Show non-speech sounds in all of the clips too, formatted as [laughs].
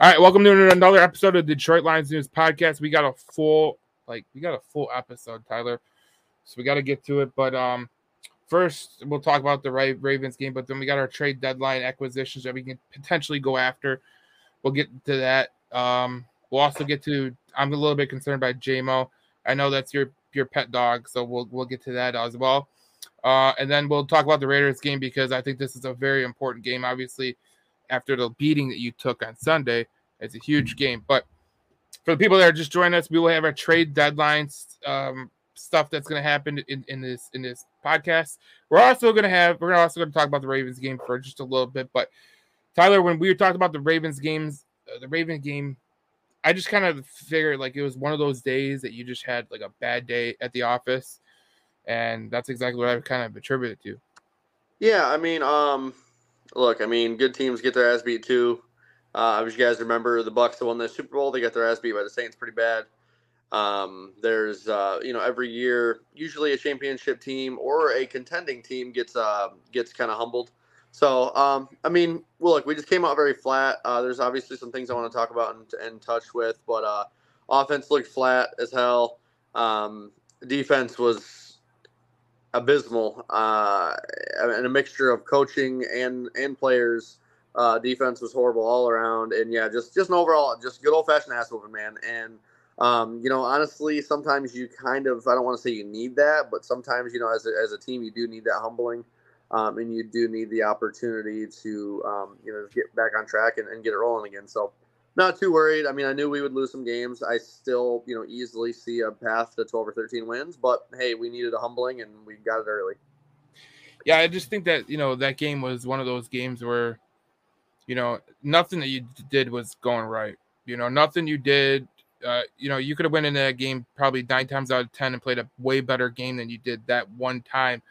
All right, welcome to another episode of Detroit Lions News Podcast. We got a full, like, we got a full episode, Tyler. So we got to get to it. But um, first, we'll talk about the Ravens game. But then we got our trade deadline acquisitions that we can potentially go after. We'll get to that. Um, we'll also get to. I'm a little bit concerned by Jamo. I know that's your your pet dog, so we'll we'll get to that as well. Uh, and then we'll talk about the Raiders game because I think this is a very important game. Obviously, after the beating that you took on Sunday. It's a huge game. But for the people that are just joining us, we will have our trade deadlines um, stuff that's going to happen in, in this in this podcast. We're also going to have we're also going to talk about the Ravens game for just a little bit. But Tyler, when we were talking about the Ravens games, uh, the Ravens game, I just kind of figured like it was one of those days that you just had like a bad day at the office, and that's exactly what I kind of attributed to. Yeah, I mean, um, look, I mean, good teams get their ass beat too. Uh, as you guys remember, the Bucs that won the Super Bowl, they got their ass beat by the Saints pretty bad. Um, there's, uh, you know, every year, usually a championship team or a contending team gets uh, gets kind of humbled. So, um, I mean, well, look, we just came out very flat. Uh, there's obviously some things I want to talk about and, and touch with, but uh, offense looked flat as hell. Um, defense was abysmal, uh, and a mixture of coaching and and players. Uh, defense was horrible all around, and yeah, just just an overall, just good old fashioned ass whooping, man. And um, you know, honestly, sometimes you kind of I don't want to say you need that, but sometimes you know, as a, as a team, you do need that humbling, um, and you do need the opportunity to um, you know get back on track and, and get it rolling again. So not too worried. I mean, I knew we would lose some games. I still, you know, easily see a path to 12 or 13 wins, but hey, we needed a humbling and we got it early. Yeah, I just think that, you know, that game was one of those games where, you know, nothing that you did was going right. You know, nothing you did, uh, you know, you could have went in that game probably nine times out of 10 and played a way better game than you did that one time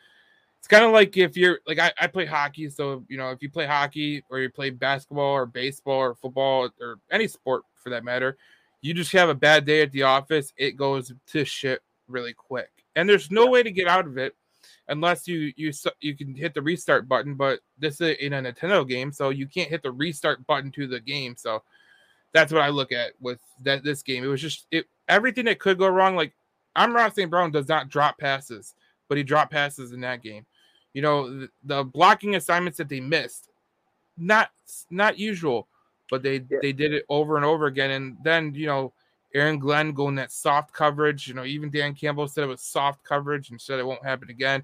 it's kind of like if you're like I, I play hockey so you know if you play hockey or you play basketball or baseball or football or any sport for that matter you just have a bad day at the office it goes to shit really quick. And there's no way to get out of it unless you you you can hit the restart button but this is in a nintendo game so you can't hit the restart button to the game so that's what i look at with that this game. It was just it everything that could go wrong like Amon-Ra St. Brown does not drop passes but he dropped passes in that game. You know, the, the blocking assignments that they missed, not not usual, but they yeah. they did it over and over again. And then you know, Aaron Glenn going that soft coverage. You know, even Dan Campbell said it was soft coverage and said it won't happen again.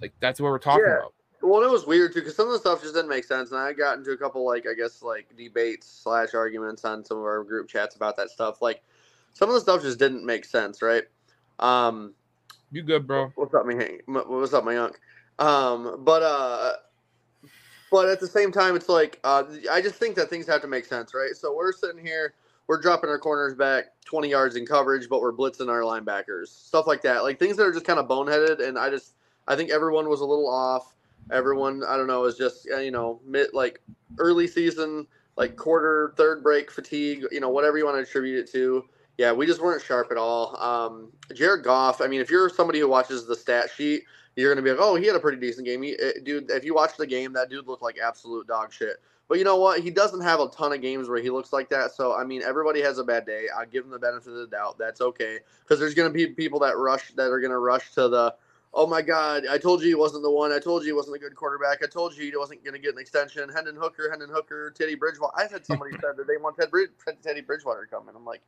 Like that's what we're talking yeah. about. Well, it was weird too because some of the stuff just didn't make sense, and I got into a couple like I guess like debates slash arguments on some of our group chats about that stuff. Like some of the stuff just didn't make sense, right? Um, you good, bro? What's up, my Hank? What's up, my young? Um, but uh, but at the same time, it's like uh, I just think that things have to make sense, right? So we're sitting here, we're dropping our corners back 20 yards in coverage, but we're blitzing our linebackers, stuff like that, like things that are just kind of boneheaded. And I just I think everyone was a little off. Everyone, I don't know, is just uh, you know mid like early season, like quarter, third break fatigue, you know, whatever you want to attribute it to yeah, we just weren't sharp at all. Um, Jared Goff. I mean, if you're somebody who watches the stat sheet, you're gonna be like, oh, he had a pretty decent game. He, eh, dude, if you watch the game, that dude looked like absolute dog shit. But you know what? He doesn't have a ton of games where he looks like that. So I mean, everybody has a bad day. I give him the benefit of the doubt. That's okay because there's gonna be people that rush that are gonna rush to the. Oh my God! I told you he wasn't the one. I told you he wasn't a good quarterback. I told you he wasn't going to get an extension. Hendon Hooker, Hendon Hooker, Teddy Bridgewater. I've had somebody [laughs] said that they want Teddy Bridgewater coming. I'm like,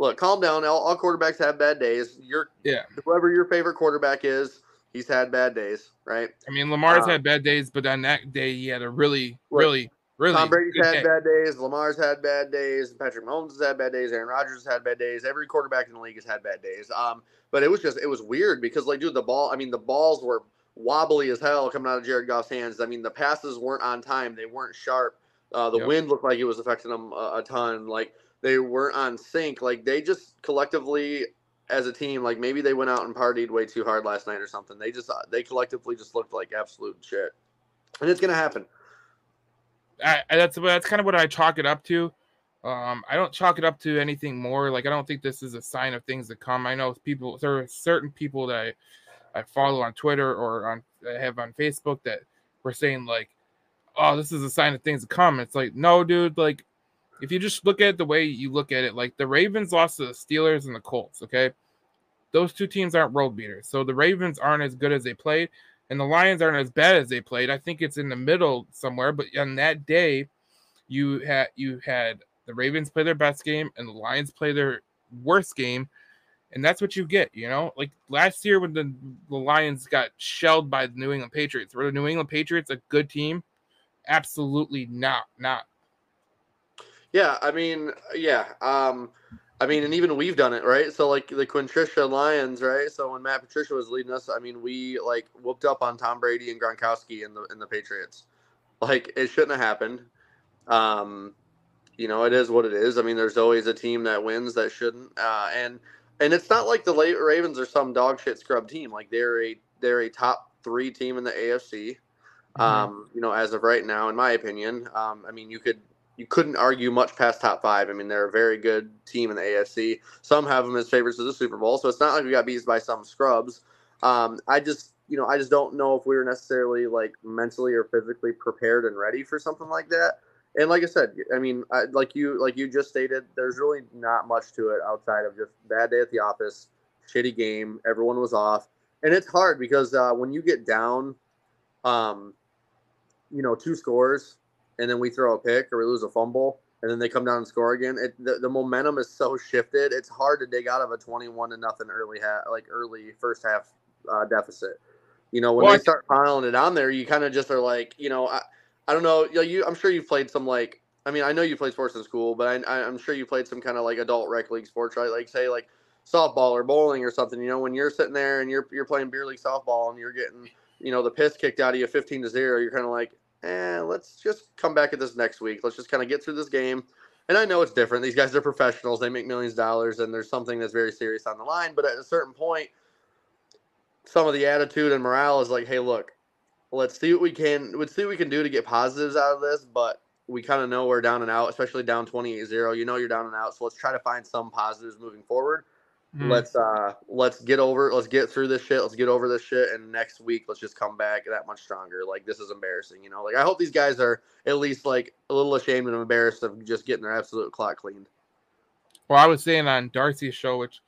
look, calm down. All, all quarterbacks have bad days. Your yeah, whoever your favorite quarterback is, he's had bad days, right? I mean, Lamar's um, had bad days, but on that day he had a really, look, really, really. Tom Brady's had day. bad days. Lamar's had bad days. Patrick Mahomes has had bad days. Aaron Rodgers has had bad days. Every quarterback in the league has had bad days. Um, but it was just it was weird because like, dude, the ball. I mean, the balls were wobbly as hell coming out of Jared Goff's hands. I mean, the passes weren't on time. They weren't sharp. Uh, the yep. wind looked like it was affecting them a, a ton. Like they weren't on sync. Like they just collectively as a team, like maybe they went out and partied way too hard last night or something. They just they collectively just looked like absolute shit, and it's gonna happen. I, that's that's kind of what I chalk it up to. Um, I don't chalk it up to anything more. Like I don't think this is a sign of things to come. I know people there are certain people that I, I follow on Twitter or on I have on Facebook that were saying like, "Oh, this is a sign of things to come." It's like, no, dude. Like if you just look at it the way you look at it, like the Ravens lost to the Steelers and the Colts, okay? Those two teams aren't world beaters. So the Ravens aren't as good as they played, and the Lions aren't as bad as they played. I think it's in the middle somewhere. But on that day, you had you had the Ravens play their best game and the Lions play their worst game. And that's what you get, you know. Like last year when the, the Lions got shelled by the New England Patriots, were the New England Patriots a good team? Absolutely not, not. Yeah, I mean, yeah. Um, I mean, and even we've done it, right? So like the Quintricia Lions, right? So when Matt Patricia was leading us, I mean, we like whooped up on Tom Brady and Gronkowski in the in the Patriots. Like it shouldn't have happened. Um, you know, it is what it is. I mean, there's always a team that wins that shouldn't. Uh, and and it's not like the Ravens are some dog shit scrub team. Like they're a they're a top three team in the AFC. Mm-hmm. Um, you know, as of right now, in my opinion, um, I mean, you could you couldn't argue much past top five. I mean, they're a very good team in the AFC. Some have them as favorites to the Super Bowl, so it's not like we got beat by some scrubs. Um, I just, you know, I just don't know if we were necessarily like mentally or physically prepared and ready for something like that. And like I said, I mean, I, like you, like you just stated, there's really not much to it outside of just bad day at the office, shitty game, everyone was off, and it's hard because uh, when you get down, um, you know, two scores and then we throw a pick or we lose a fumble and then they come down and score again. It, the, the momentum is so shifted. It's hard to dig out of a 21 to nothing early half, like early first half uh, deficit. You know, when well, they start piling it on there, you kind of just are like, you know, I, I don't know. You, know, you I'm sure you've played some like, I mean, I know you played sports in school, but I, I'm sure you played some kind of like adult rec league sports, right? Like say like softball or bowling or something. You know, when you're sitting there and you're you're playing beer league softball and you're getting, you know, the piss kicked out of you 15 to zero, you're kind of like, eh, let's just come back at this next week. Let's just kind of get through this game. And I know it's different. These guys are professionals. They make millions of dollars, and there's something that's very serious on the line. But at a certain point, some of the attitude and morale is like, hey, look, let's see what we can let's see what we can do to get positives out of this. But we kind of know we're down and out, especially down 28-0. You know you're down and out. So let's try to find some positives moving forward. Mm. Let's uh let's get over let's get through this shit. Let's get over this shit and next week let's just come back that much stronger. Like this is embarrassing, you know. Like I hope these guys are at least like a little ashamed and embarrassed of just getting their absolute clock cleaned. Well, I was saying on Darcy's show, which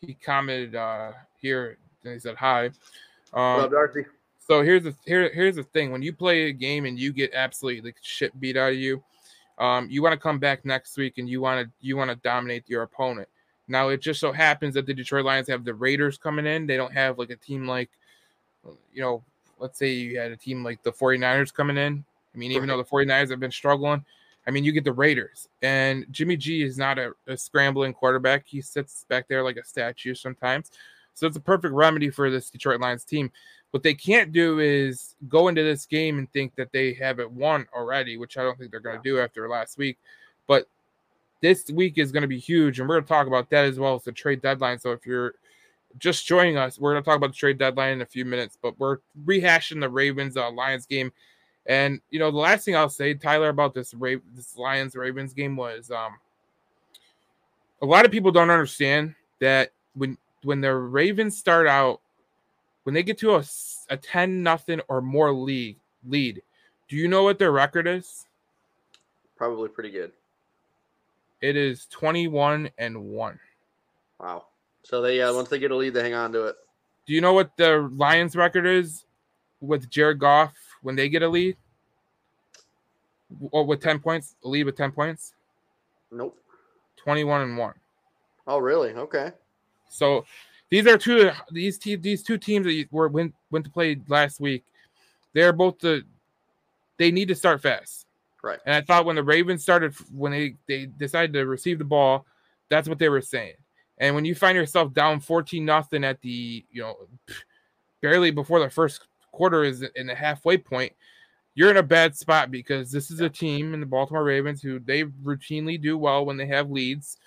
he commented uh here and he said hi. Um, up, Darcy? So here's the here here's the thing: when you play a game and you get absolutely like shit beat out of you, um, you want to come back next week and you want to you want to dominate your opponent. Now it just so happens that the Detroit Lions have the Raiders coming in. They don't have like a team like, you know, let's say you had a team like the 49ers coming in. I mean, even though the 49ers have been struggling, I mean, you get the Raiders. And Jimmy G is not a, a scrambling quarterback. He sits back there like a statue sometimes. So it's a perfect remedy for this Detroit Lions team. What they can't do is go into this game and think that they have it won already, which I don't think they're going to do after last week. This week is going to be huge, and we're going to talk about that as well as the trade deadline. So if you're just joining us, we're going to talk about the trade deadline in a few minutes, but we're rehashing the Ravens uh, Lions game. And you know, the last thing I'll say, Tyler, about this Ra- this Lions Ravens game was um, a lot of people don't understand that when when the Ravens start out, when they get to a, a 10 nothing or more lead lead, do you know what their record is? Probably pretty good. It is 21 and 1. Wow. So they uh, once they get a lead, they hang on to it. Do you know what the Lions record is with Jared Goff when they get a lead? Or with 10 points, a lead with 10 points? Nope. 21 and 1. Oh, really? Okay. So these are two these te- these two teams that were went went to play last week. They're both the they need to start fast. Right. And I thought when the Ravens started, when they, they decided to receive the ball, that's what they were saying. And when you find yourself down 14 nothing at the, you know, barely before the first quarter is in the halfway point, you're in a bad spot because this is a team in the Baltimore Ravens who they routinely do well when they have leads.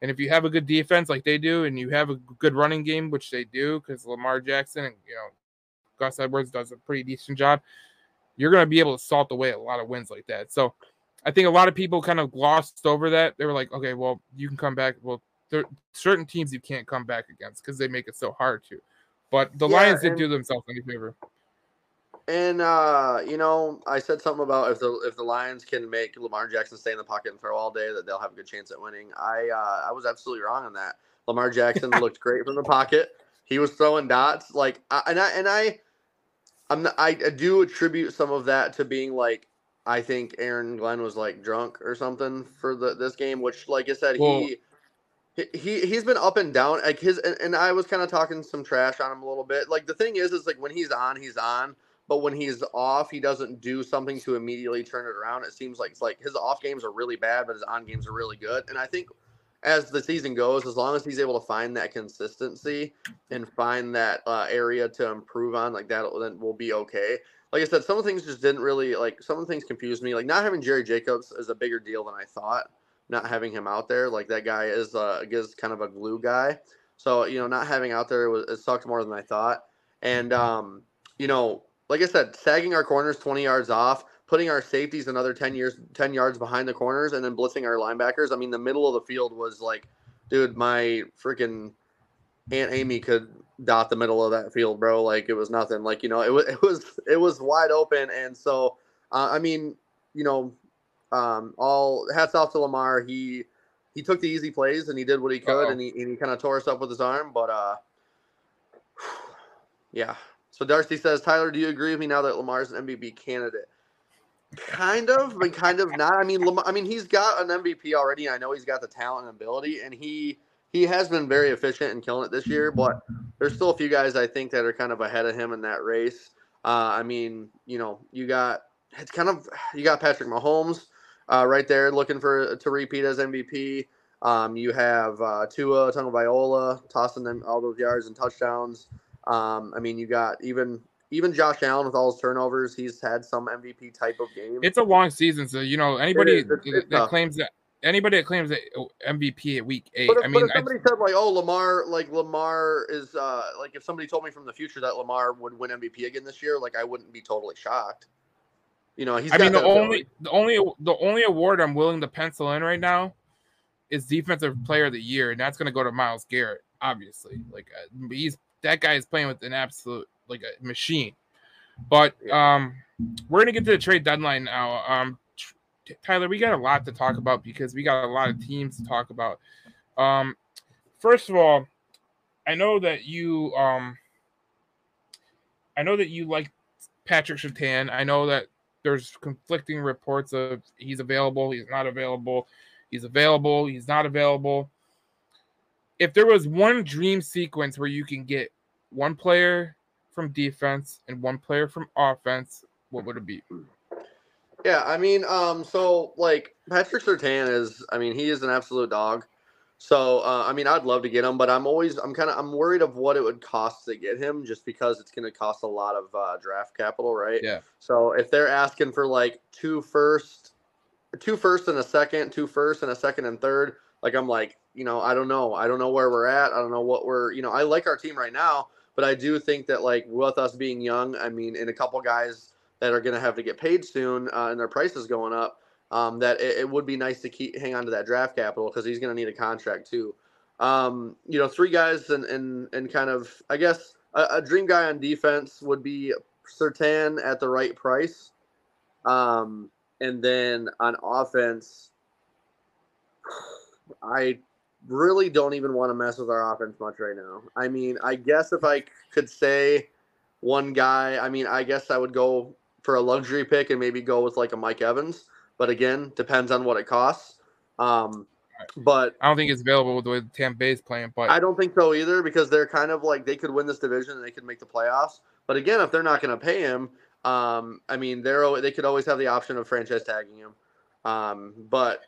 And if you have a good defense like they do, and you have a good running game, which they do, because Lamar Jackson and you know Gus Edwards does a pretty decent job, you're going to be able to salt away a lot of wins like that. So I think a lot of people kind of glossed over that. They were like, okay, well, you can come back. Well, there certain teams you can't come back against because they make it so hard to. But the yeah, Lions didn't do themselves any favor. and uh, you know, I said something about if the if the Lions can make Lamar Jackson stay in the pocket and throw all day, that they'll have a good chance at winning. I uh, I was absolutely wrong on that. Lamar Jackson [laughs] looked great from the pocket. He was throwing dots like, I, and I and I, I'm not, I, I do attribute some of that to being like I think Aaron Glenn was like drunk or something for the this game, which like I said, well, he he he's been up and down. Like his and, and I was kind of talking some trash on him a little bit. Like the thing is, is like when he's on, he's on. But when he's off, he doesn't do something to immediately turn it around. It seems like it's like his off games are really bad, but his on games are really good. And I think as the season goes, as long as he's able to find that consistency and find that uh, area to improve on, like that, then we'll be okay. Like I said, some of the things just didn't really like. Some of the things confused me. Like not having Jerry Jacobs is a bigger deal than I thought not having him out there. Like that guy is uh is kind of a glue guy. So you know, not having out there was it sucked more than I thought. And um, you know, like I said, sagging our corners twenty yards off, putting our safeties another ten years ten yards behind the corners, and then blitzing our linebackers. I mean, the middle of the field was like, dude, my freaking Aunt Amy could dot the middle of that field, bro. Like it was nothing. Like you know, it was [laughs] it was it was wide open, and so uh, I mean, you know, um, all hats off to Lamar. He he took the easy plays and he did what he could, Uh-oh. and he and he kind of tore us up with his arm. But uh, [sighs] yeah. So Darcy says, Tyler, do you agree with me now that Lamar's an MVP candidate? Kind of, but kind of not. I mean, Lamar, I mean, he's got an MVP already. I know he's got the talent and ability, and he he has been very efficient in killing it this year. But there's still a few guys I think that are kind of ahead of him in that race. Uh, I mean, you know, you got it's kind of you got Patrick Mahomes uh, right there looking for to repeat as MVP. Um, you have uh, Tua Tagovailoa tossing them all those yards and touchdowns. Um, I mean, you got even even Josh Allen with all his turnovers. He's had some MVP type of game. It's a long season, so you know anybody it is, it's, it's that tough. claims that anybody that claims that MVP at week eight. But if, I mean, somebody I, said like, "Oh, Lamar," like Lamar is uh, like if somebody told me from the future that Lamar would win MVP again this year, like I wouldn't be totally shocked. You know, he's. I mean, the only the only the only award I'm willing to pencil in right now is defensive player of the year, and that's going to go to Myles Garrett. Obviously, like uh, he's that guy is playing with an absolute like a machine. But um, we're gonna get to the trade deadline now. Um, Tyler, we got a lot to talk about because we got a lot of teams to talk about. Um, first of all, I know that you um, I know that you like Patrick Surtain. I know that there's conflicting reports of he's available, he's not available, he's available, he's not available. If there was one dream sequence where you can get one player from defense and one player from offense, what would it be? Yeah, I mean, um, so like Patrick Surtain is, I mean, he is an absolute dog. So uh, I mean, I'd love to get him, but I'm always I'm kind of I'm worried of what it would cost to get him, just because it's going to cost a lot of uh, draft capital, right? Yeah. So if they're asking for like two first, two first and a second, two first and a second and third, like I'm like, you know, I don't know, I don't know where we're at, I don't know what we're, you know, I like our team right now, but I do think that like with us being young, I mean, and a couple guys that are going to have to get paid soon, uh, and their prices going up um, that it, it, would be nice to keep hang on to that draft capital because he's going to need a contract too. Um, you know, three guys and and and kind of I guess a, a dream guy on defense would be Surtain at the right price, um, and then on offense, I really don't even want to mess with our offense much right now. I mean, I guess if I could say one guy, I mean, I guess I would go for a luxury pick and maybe go with like a Mike Evans. But again, depends on what it costs. Um, but I don't think it's available with the way the Tampa Bay is playing. But I don't think so either because they're kind of like they could win this division and they could make the playoffs. But again, if they're not going to pay him, um, I mean, they're they could always have the option of franchise tagging him. Um, but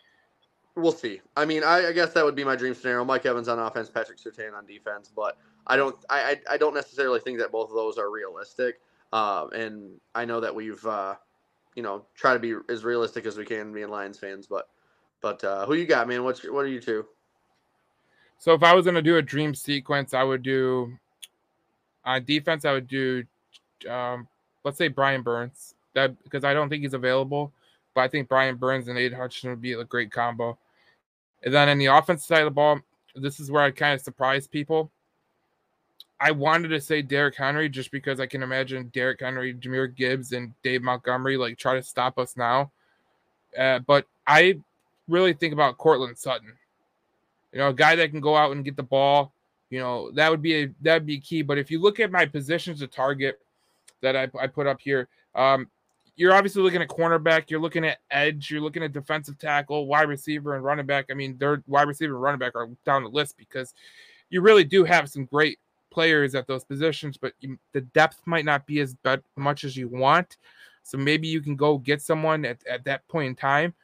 we'll see. I mean, I, I, guess that would be my dream scenario: Mike Evans on offense, Patrick Surtain on defense. But I don't, I, I, don't necessarily think that both of those are realistic. Uh, and I know that we've uh, you know try to be as realistic as we can being Lions fans. But but uh, who you got, man? What's what are you two? So if I was gonna do a dream sequence, I would do on defense. I would do um, let's say Brian Burns that because I don't think he's available, but I think Brian Burns and Aidan Hutchinson would be a great combo. And then in the offensive side of the ball, this is where I kind of surprise people. I wanted to say Derrick Henry just because I can imagine Derrick Henry, Jahmyr Gibbs, and Dave Montgomery like try to stop us now. Uh, but I really think about Courtland Sutton. You know, a guy that can go out and get the ball. You know, that would be a that would be key. But if you look at my positions to target that I, I put up here, um, you're obviously looking at cornerback, you're looking at edge, you're looking at defensive tackle, wide receiver, and running back. I mean, their wide receiver and running back are down the list because you really do have some great players at those positions, but you, the depth might not be as but much as you want. So maybe you can go get someone at, at that point in time.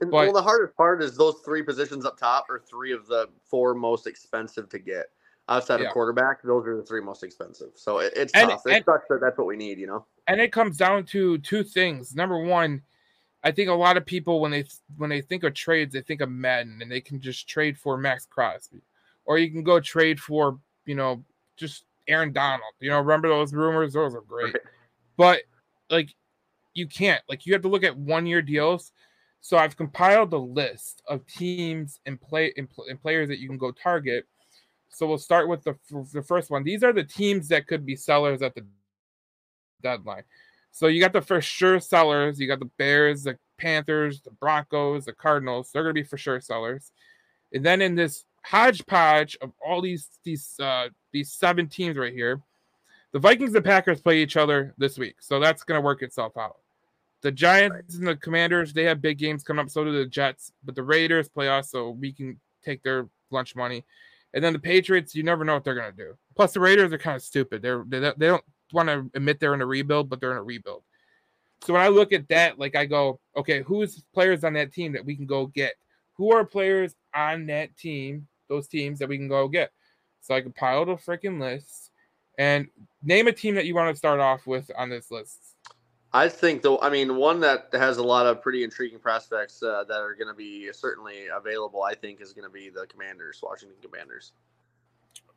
And, but, well, the hardest part is those three positions up top are three of the four most expensive to get outside yeah. of quarterback. Those are the three most expensive. So it, it's and, tough. It and, sucks that that's what we need, you know. And it comes down to two things. Number one, I think a lot of people when they when they think of trades, they think of Madden, and they can just trade for Maxx Crosby, or you can go trade for you know just Aaron Donald. You know, remember those rumors? Those are great, right. but like you can't. Like you have to look at one year deals. So I've compiled a list of teams and play and, and players that you can go target. So we'll start with the the first one. These are the teams that could be sellers at the deadline. So you got the for sure sellers. You got the Bears, the Panthers, the Broncos, the Cardinals. They're going to be for sure sellers. And then in this hodgepodge of all these these uh, these seven teams right here, the Vikings and Packers play each other this week, so that's going to work itself out. The Giants and the Commanders they have big games coming up. So do the Jets, but the Raiders play us, so we can take their lunch money. And then the Patriots, you never know what they're going to do. Plus, the Raiders are kind of stupid. They're they, they don't want to admit they're in a rebuild, but they're in a rebuild. So when I look at that, like I go, okay, who's players on that team that we can go get? Who are players on that team, those teams that we can go get? So I compiled a freaking list and name a team that you want to start off with on this list. I think though, I mean, one that has a lot of pretty intriguing prospects uh, that are going to be certainly available. I think is going to be the Commanders, Washington Commanders.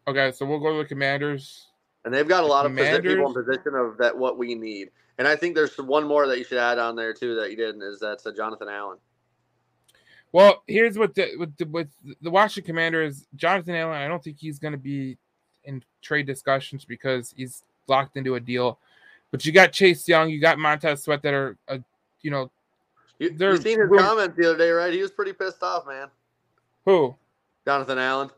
Okay, so we'll go to the Commanders. And they've got a lot of position, people in position of that what we need. And I think there's one more that you should add on there too that you didn't is that's uh, Jonathan Allen. Well, here's what the with the, with the Washington Commanders, Jonathan Allen. I don't think he's going to be in trade discussions because he's locked into a deal. But you got Chase Young, you got Montez Sweat that are, uh, you know, you, you seen his comments the other day, right? He was pretty pissed off, man. Who? Jonathan Allen.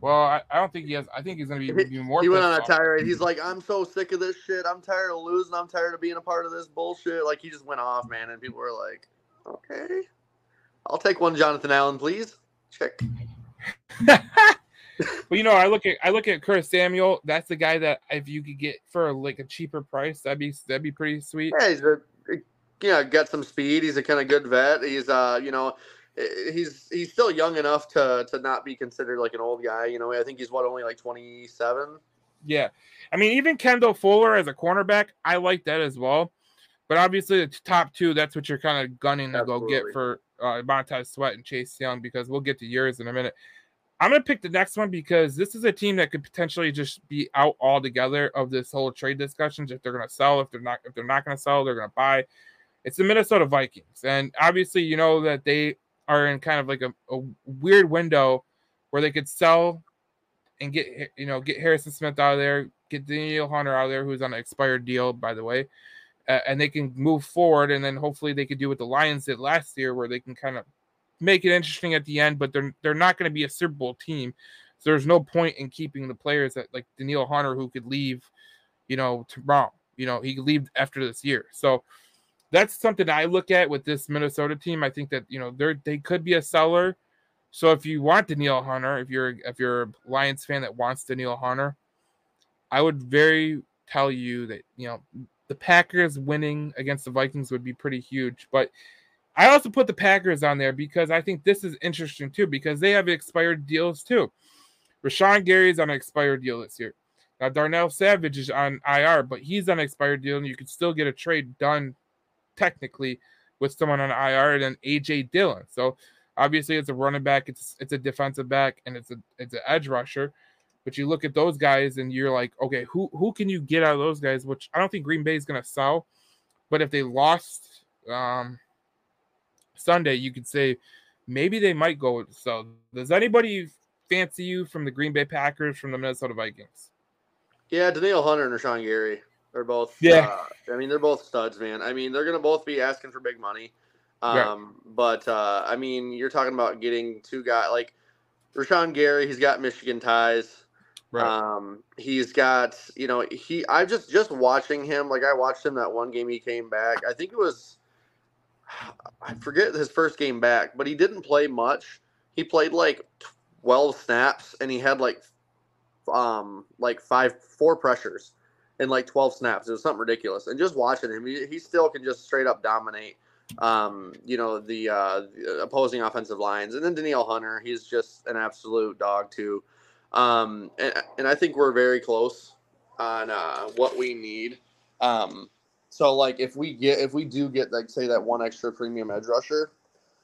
Well, I, I don't think he has. I think he's going to be even more. He went on a tirade. He's like, "I'm so sick of this shit. I'm tired of losing. I'm tired of being a part of this bullshit." Like he just went off, man, and people were like, "Okay, I'll take one, Jonathan Allen, please." Check. [laughs] well, you know, I look at I look at Curtis Samuel. That's the guy that if you could get for like a cheaper price, that'd be that'd be pretty sweet. Yeah, he's a yeah, got some speed. He's a kind of good vet. He's uh, you know, he's he's still young enough to to not be considered like an old guy. You know, I think he's what only like twenty seven. Yeah, I mean even Kendall Fuller as a cornerback, I like that as well. But obviously the top two, that's what you're kind of gunning to Absolutely. go get for uh, Montez Sweat and Chase Young because we'll get to yours in a minute. I'm gonna pick the next one because this is a team that could potentially just be out altogether of this whole trade discussions. If they're gonna sell, if they're not, if they're not gonna sell, they're gonna buy. It's the Minnesota Vikings, and obviously you know that they are in kind of like a, a weird window where they could sell and get you know get Harrison Smith out of there, get Danielle Hunter out of there, who's on an expired deal by the way, uh, and they can move forward, and then hopefully they could do what the Lions did last year, where they can kind of make it interesting at the end, but they're they're not going to be a Super Bowl team, so there's no point in keeping the players that like Danielle Hunter who could leave, you know, tomorrow. You know, he could leave after this year, so that's something I look at with this Minnesota team. I think that you know they're they could be a seller. So if you want Danielle Hunter, if you're if you're a Lions fan that wants Danielle Hunter, I would very tell you that you know the Packers winning against the Vikings would be pretty huge. But I also put the Packers on there because I think this is interesting too because they have expired deals too. Rashan Gary is on an expired deal this year. Now Darnell Savage is on IR, but he's on an expired deal, and you could still get a trade done technically with someone on IR than AJ Dillon. So obviously it's a running back, it's it's a defensive back, and it's a it's an edge rusher. But you look at those guys and you're like, okay, who who can you get out of those guys? Which I don't think Green Bay is gonna sell. But if they lost um Sunday, you could say maybe they might go so does anybody fancy you from the Green Bay Packers from the Minnesota Vikings? Yeah, Danielle Hunter and Rashan Gary. They're both. Yeah. Uh, I mean, they're both studs, man. I mean, they're gonna both be asking for big money. Um, Right. but uh, I mean, you're talking about getting two guys like Rashan Gary. He's got Michigan ties. Right. Um, he's got you know he. I just just watching him. Like I watched him that one game he came back. I think it was. I forget his first game back, but he didn't play much. He played like twelve snaps, and he had like, um, like five four pressures in like 12 snaps. It was something ridiculous. And just watching him, he, he still can just straight up dominate, um, you know, the, uh, the opposing offensive lines. And then Danielle Hunter, he's just an absolute dog too. Um, and, and I think we're very close on uh, what we need. Um, so like if we get if we do get like say that one extra premium edge rusher,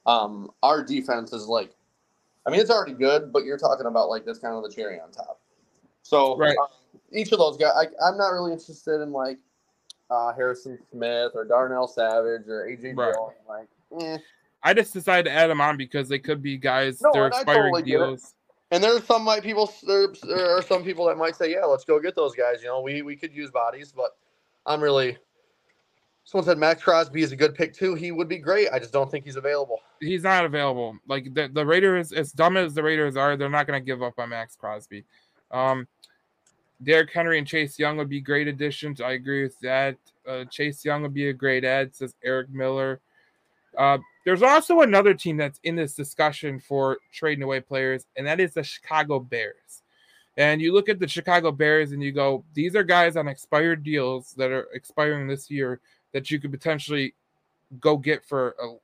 um, our defense is like, I mean it's already good, but you're talking about like that's kind of the cherry on top. So Right. um, each of those guys, I, I'm not really interested in like uh, Harrison Smith or Darnell Savage or AJ Right. Dillon. Like, eh. I just decided to add them on because they could be guys. No, they're expiring totally deals. and there's some might people there, there are some people that might say, yeah, let's go get those guys. You know, we we could use bodies, but I'm really. Someone said Maxx Crosby is a good pick too. He would be great. I just don't think he's available. He's not available. Like the, the Raiders, as dumb as the Raiders are, they're not going to give up on Maxx Crosby. Um, Derrick Henry and Chase Young would be great additions. I agree with that. Uh, Chase Young would be a great add, says Eric Miller. Uh, there's also another team that's in this discussion for trading away players, and that is the Chicago Bears. And you look at the Chicago Bears and you go, these are guys on expired deals that are expiring this year that you could potentially go get for a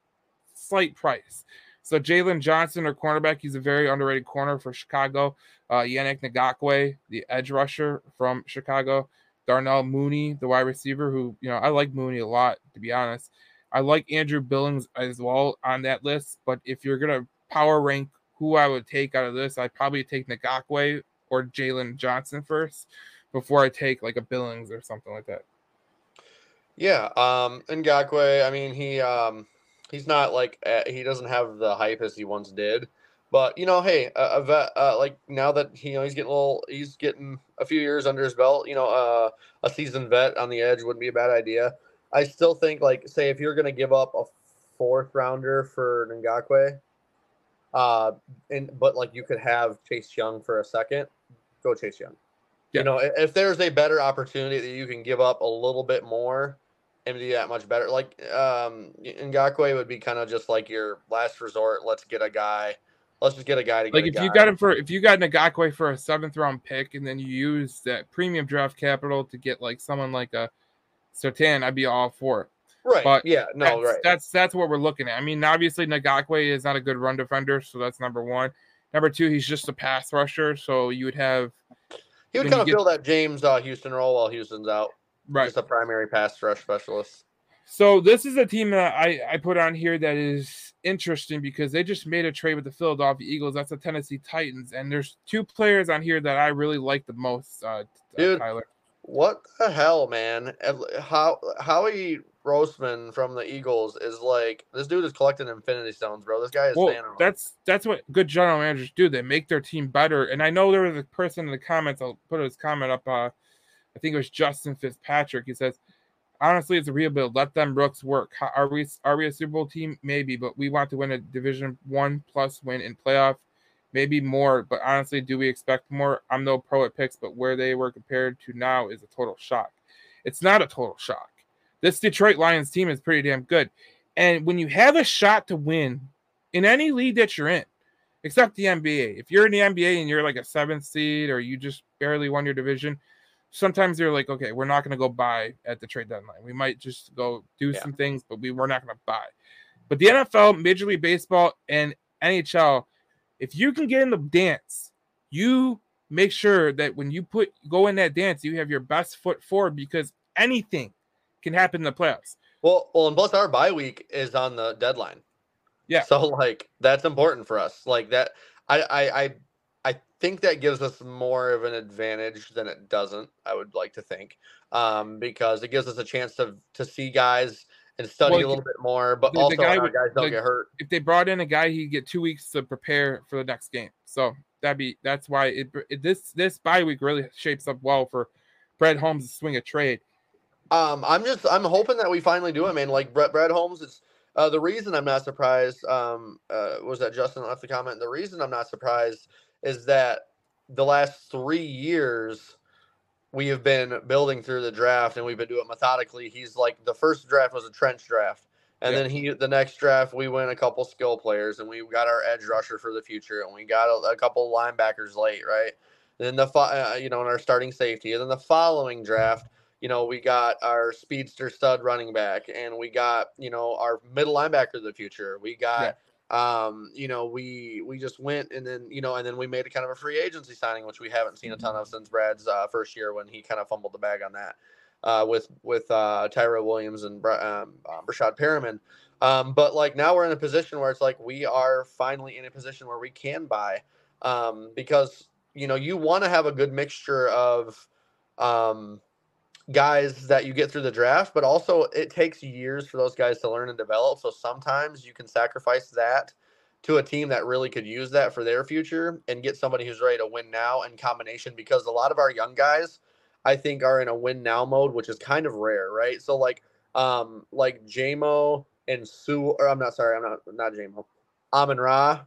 slight price. So Jaylon Johnson, or cornerback, he's a very underrated corner for Chicago. Uh, Yannick Ngakoue, the edge rusher from Chicago. Darnell Mooney, the wide receiver, who you know I like Mooney a lot to be honest. I like Andrew Billings as well on that list, but if you're gonna power rank who I would take out of this, I'd probably take Ngakoue or Jaylon Johnson first before I take like a Billings or something like that. Yeah, um, Ngakoue. I mean, he um, he's not like uh, he doesn't have the hype as he once did, but you know, hey, a, a vet uh, like now that he, you know he's getting a little, he's getting a few years under his belt. You know, uh, a seasoned vet on the edge wouldn't be a bad idea. I still think like say if you're gonna give up a fourth rounder for Ngakoue, uh, and but like you could have Chase Young for a second, go Chase Young. Yeah. You know, if there's a better opportunity that you can give up a little bit more and be that much better, like um, Ngakoue would be kind of just like your last resort. Let's get a guy. Let's just get a guy to get Like if guy. you got him for if you got Ngakoue for a seventh round pick and then you use that premium draft capital to get like someone like a Surtain, I'd be all for it. right, but yeah, no, that's, right, That's that's what we're looking at. I mean, obviously Ngakoue is not a good run defender, so that's number one. Number two, he's just a pass rusher, so you would have he would kind of get- fill that James uh, Houston role while Houston's out. Right. Just a primary pass rush specialist. So this is a team that I, I put on here that is interesting because they just made a trade with the Philadelphia Eagles. That's the Tennessee Titans, and there's two players on here that I really like the most. Uh, Dude. Tyler. What the hell, man? How Howie Roseman from the Eagles is like this dude is collecting Infinity Stones, bro. This guy is Well, Thanos. that's that's what good general managers do. They make their team better. And I know there was a person in the comments. I'll put his comment up. Uh, I think it was Justin Fitzpatrick. He says, "Honestly, it's a rebuild. Let them Brooks work. Are we are we a Super Bowl team? Maybe, but we want to win a Division One plus win in playoff. Maybe more. But honestly, do we expect more? I'm no pro at picks, but where they were compared to now is a total shock. It's not a total shock. This Detroit Lions team is pretty damn good. And when you have a shot to win in any league that you're in, except the NBA. If you're in the NBA and you're like a seventh seed or you just barely won your division, sometimes you're like, okay, we're not going to go buy at the trade deadline. We might just go do Yeah. some things, but we we're not going to buy. But the NFL, Major League Baseball, and NHL, if you can get in the dance, you make sure that when you put go in that dance, you have your best foot forward because anything can happen in the playoffs. well, well, and plus our bye week is on the deadline. Yeah. So like that's important for us. Like that, I I, I think that gives us more of an advantage than it doesn't. I would like to think, um, because it gives us a chance to to see guys and study Well, a little bit more, but the- the also guy our guys don't the- get hurt. if they brought in a guy, he'd get two weeks to prepare for the next game. So that'd be that's why it, it this this bye week really shapes up well for Brad Holmes to swing a trade. Um, I'm just I'm hoping that we finally do it, man. Like Brett Brad Holmes is uh, the reason I'm not surprised um, uh, was that Justin left the comment. The reason I'm not surprised is that the last three years we have been building through the draft and we've been doing it methodically. He's like the first draft was a trench draft. And yeah. then he the next draft we went a couple skill players and we got our edge rusher for the future and we got a, a couple linebackers late, right? And then the uh, you know in our starting safety and then the following draft you know, we got our speedster stud running back, and we got you know our middle linebacker of the future. We got. Um, you know, we we just went and then you know, and then we made a kind of a free agency signing, which we haven't seen a ton of since Brad's uh, first year when he kind of fumbled the bag on that uh, with with uh, Tyrell Williams and um, uh, Perriman. Um, but like now we're in a position where it's like we are finally in a position where we can buy um, because you know you want to have a good mixture of um, guys that you get through the draft, but also it takes years for those guys to learn and develop. So sometimes you can sacrifice that to a team that really could use that for their future and get somebody who's ready to win now in combination because a lot of our young guys I think are in a win now mode, which is kind of rare, right? So like um like Jamo and Sewell or I'm not sorry, I'm not not Jamo. Amon Ra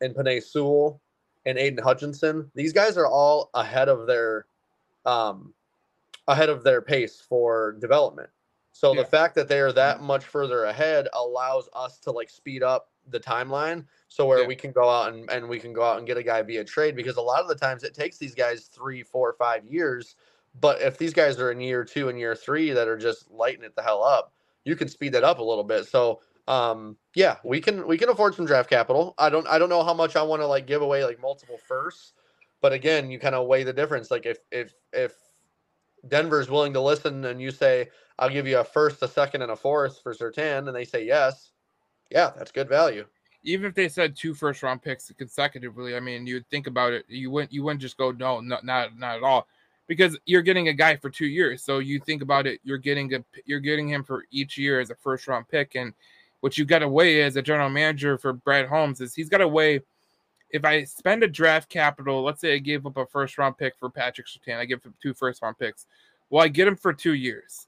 and Penei Sewell and Aidan Hutchinson. These guys are all ahead of their um ahead of their pace for development. So yeah. the fact that they are that much further ahead allows us to like speed up the timeline so where yeah. we can go out and, and we can go out and get a guy via trade because a lot of the times it takes these guys three, four, five years. But if these guys are in year two and year three that are just lighting it the hell up, you can speed that up a little bit. So um yeah, we can we can afford some draft capital. I don't I don't know how much I want to like give away like multiple firsts, but again, you kind of weigh the difference. Like if if if Denver is willing to listen and you say, I'll give you a first, a second, and a fourth for Surtain, and they say yes, yeah, that's good value. Even if they said two first round picks consecutively, I mean, you'd think about it. You wouldn't you wouldn't just go no, not not not at all, because you're getting a guy for two years. So you think about it, you're getting a you're getting him for each year as a first round pick, and what you got weigh as a general manager for Brad Holmes is he's got to weigh if I spend a draft capital, let's say I gave up a first round pick for Patrick Surtain, I give him two first round picks. Well, I get him for two years.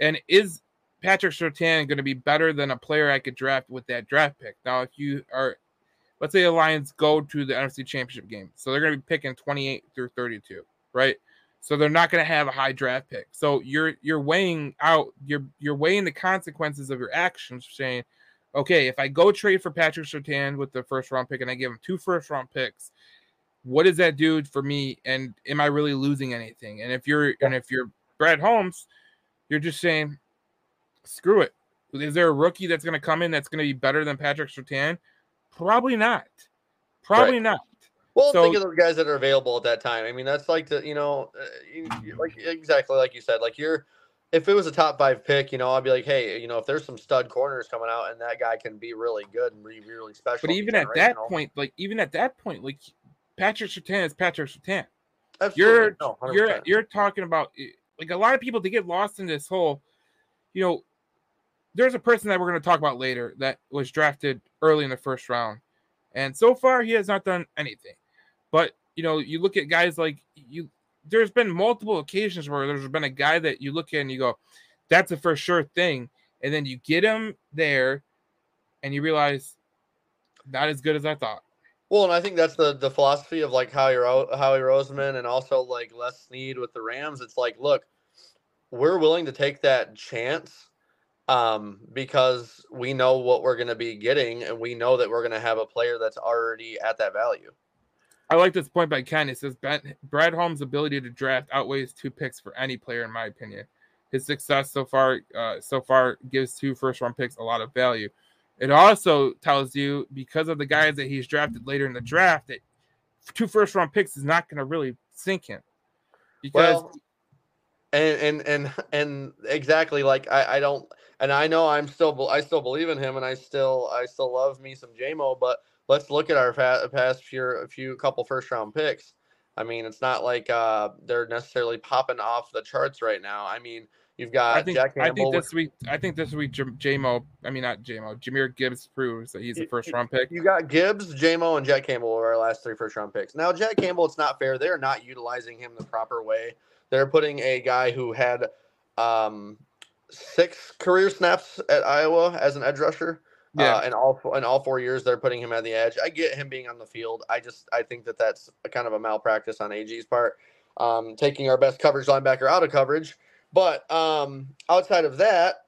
And is Patrick Surtain going to be better than a player I could draft with that draft pick? Now, if you are, let's say the Lions go to the NFC Championship game, so they're going to be picking 28 through 32, right? So they're not going to have a high draft pick. So you're you're weighing out you're you're weighing the consequences of your actions, saying, okay, if I go trade for Patrick Surtain with the first round pick and I give him two first round picks, what does that do for me? And am I really losing anything? And if you're and if you're Brad Holmes, you're just saying, screw it. Is there a rookie that's going to come in that's going to be better than Patrick Surtain? Probably not. Probably right. not. Well, so, think of the guys that are available at that time. I mean, that's like the you know, uh, like exactly like you said. Like you're if it was a top five pick, you know, I'd be like, hey, you know, if there's some stud corners coming out and that guy can be really good and be really special. But even at that point, like even at that point, like Patrick Surtain is Patrick Surtain. You're no, you're you're talking about eh, like a lot of people to get lost in this whole, you know, there's a person that we're going to talk about later that was drafted early in the first round, and so far he has not done anything. But you know, you look at guys like you there's been multiple occasions where there's been a guy that you look at and you go, that's a for sure thing. And then you get him there and you realize not as good as I thought. Well, and I think that's the the philosophy of like Howie, Ro- Howie Roseman and also like Les Snead with the Rams. It's like, look, we're willing to take that chance um, because we know what we're going to be getting and we know that we're going to have a player that's already at that value. I like this point by Ken. It says Brad Holmes' ability to draft outweighs two picks for any player, in my opinion. His success so far, uh, so far, gives two first round picks a lot of value. It also tells you because of the guys that he's drafted later in the draft that two first round picks is not going to really sink him. Because well, and and and and exactly like I, I don't and I know I'm still I still believe in him and I still I still love me some Jamo, but let's look at our past few a few couple first round picks. I mean, it's not like uh, they're necessarily popping off the charts right now. I mean, you've got I think, Jack Campbell. I think this week. I think this week, Jamo. I mean, not Jamo. Jahmyr Gibbs proves that he's a first round pick. You got Gibbs, Jamo, and Jack Campbell were our last three first round picks. Now, Jack Campbell, it's not fair. They're not utilizing him the proper way. They're putting a guy who had um, six career snaps at Iowa as an edge rusher. Yeah. Uh, and all in all four years, they're putting him at the edge. I get him being on the field. I just I think that that's a kind of a malpractice on AG's part, um, taking our best coverage linebacker out of coverage. But um, outside of that,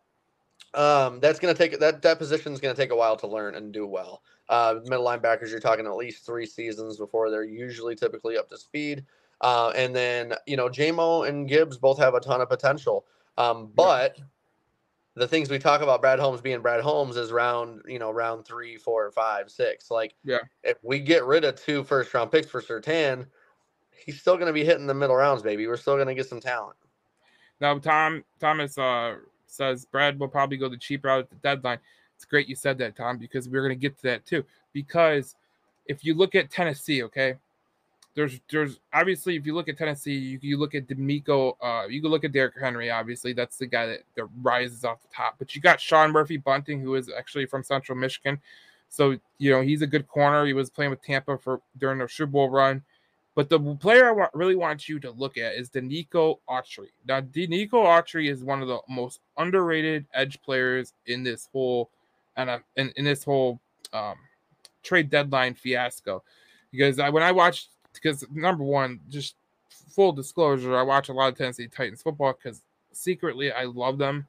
um, that's going to take that that position is going to take a while to learn and do well. Uh, middle linebackers, you're talking at least three seasons before they're usually typically up to speed. Uh, and then you know, Jamo and Gibbs both have a ton of potential. Um, but yeah the things we talk about Brad Holmes being Brad Holmes is round, you know, round three, four, five, six. Like, yeah, if we get rid of two first round picks for Surtain, he's still going to be hitting the middle rounds, baby. We're still going to get some talent. Now, Tom Thomas uh, says Brad will probably go the cheap route at the deadline. It's great you said that, Tom, because we're going to get to that too. Because if you look at Tennessee, okay, there's there's obviously if you look at Tennessee, you, you look at DeMeco, uh, you can look at Derrick Henry. Obviously, that's the guy that, that rises off the top. But you got Sean Murphy Bunting, who is actually from Central Michigan, so you know he's a good corner. He was playing with Tampa for during their Super Bowl run. But the player I want, really want you to look at is Denico Autry. Now, Denico Autry is one of the most underrated edge players in this whole and uh, in, in this whole um, trade deadline fiasco. Because I, when I watched because number one, just full disclosure, I watch a lot of Tennessee Titans football because secretly I love them,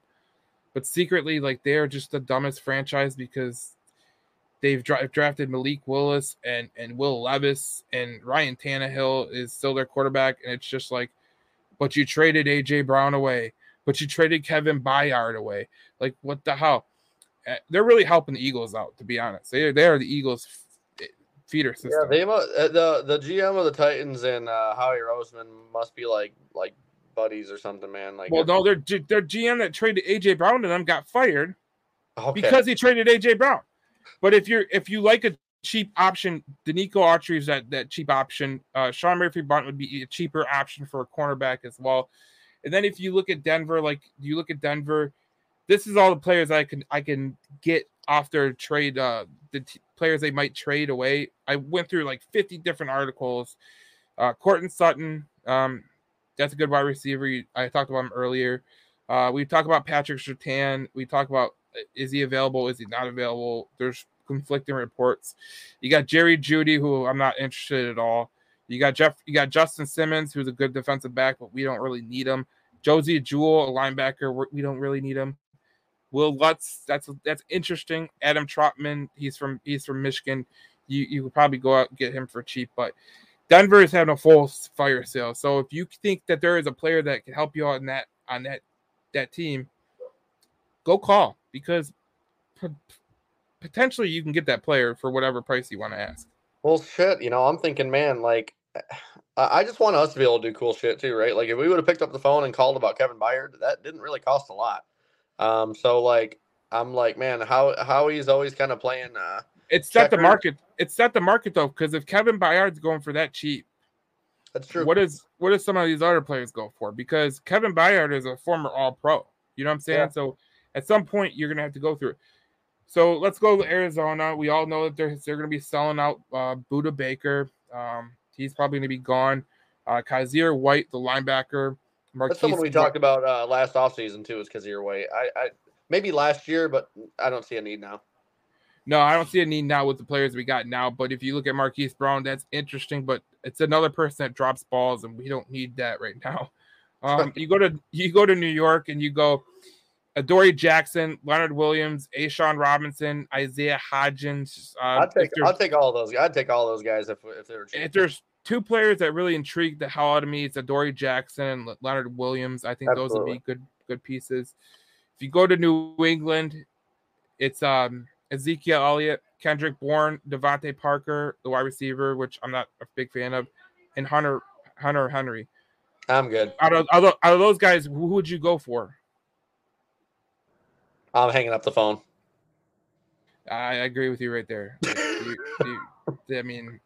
but secretly like they are just the dumbest franchise because they've dra- drafted Malik Willis and and Will Levis and Ryan Tannehill is still their quarterback, and it's just like, but you traded AJ Brown away, but you traded Kevin Byard away, like what the hell? Eh, they're really helping the Eagles out, to be honest. They they are the Eagles feeder system. Yeah, they must, uh, the the GM of the Titans and uh, Howie Roseman must be like like buddies or something, man. Like, well, no, their their GM that traded AJ Brown to them got fired okay. because he traded AJ Brown. But if you're if you like a cheap option, Denico Autry is that that cheap option. Uh, Sean Murphy Bunt would be a cheaper option for a cornerback as well. And then if you look at Denver, like you look at Denver, this is all the players I can I can get off their trade uh the t- players they might trade away. I went through like 50 different articles. Uh Courtland Sutton, um, that's a good wide receiver. I talked about him earlier. Uh, we talked about Patrick Surtain. We talked about uh, is he available? Is he not available? There's conflicting reports. You got Jerry Jeudy, who I'm not interested at all. You got Jeff. You got Justin Simmons, who's a good defensive back, but we don't really need him. Josey Jewell, a linebacker, we don't really need him. Will Lutz, that's that's interesting. Adam Trautman, he's from he's from Michigan. You you could probably go out and get him for cheap, but Denver is having a full fire sale. So if you think that there is a player that can help you on that on that that team, go call because potentially you can get that player for whatever price you want to ask. Well, shit, you know, I'm thinking, man, like I just want us to be able to do cool shit too, right? Like if we would have picked up the phone and called about Kevin Byard, that didn't really cost a lot. Um, so like I'm like, man, how how he's always kind of playing. Uh, it's set the market. It's set the market though, because if Kevin Byard's going for that cheap, that's true. What is what does some of these other players go for? Because Kevin Byard is a former All Pro. You know what I'm saying? Yeah. So at some point you're gonna have to go through it. So let's go to Arizona. We all know that they're they're gonna be selling out uh, Budda Baker. Um, he's probably gonna be gone. Uh, Kyzir White, the linebacker. Marquise That's someone we talked about uh, last offseason too, is Kyzir White. I, I maybe last year, but I don't see a need now. No, I don't see a need now with the players we got now. But if you look at Marquise Brown, that's interesting. But it's another person that drops balls, and we don't need that right [laughs] now. Um, you go to you go to New York and you go Adoree Jackson, Leonard Williams, A'Shawn Robinson, Isaiah Hodgins. Uh, I'll take I'll take all those. I'd take all those guys if if they were. Cheap. If there's two players that really intrigue the hell out of me. It's Adoree Jackson and Leonard Williams. I think Absolutely. those would be good good pieces. If you go to New England, it's um Ezekiel Elliott, Kendrick Bourne, DeVante Parker, the wide receiver, which I'm not a big fan of, and Hunter Hunter Henry. I'm good. Out of, out of, out of those guys, who would you go for? I'm hanging up the phone. I agree with you right there. [laughs] you, you, I mean,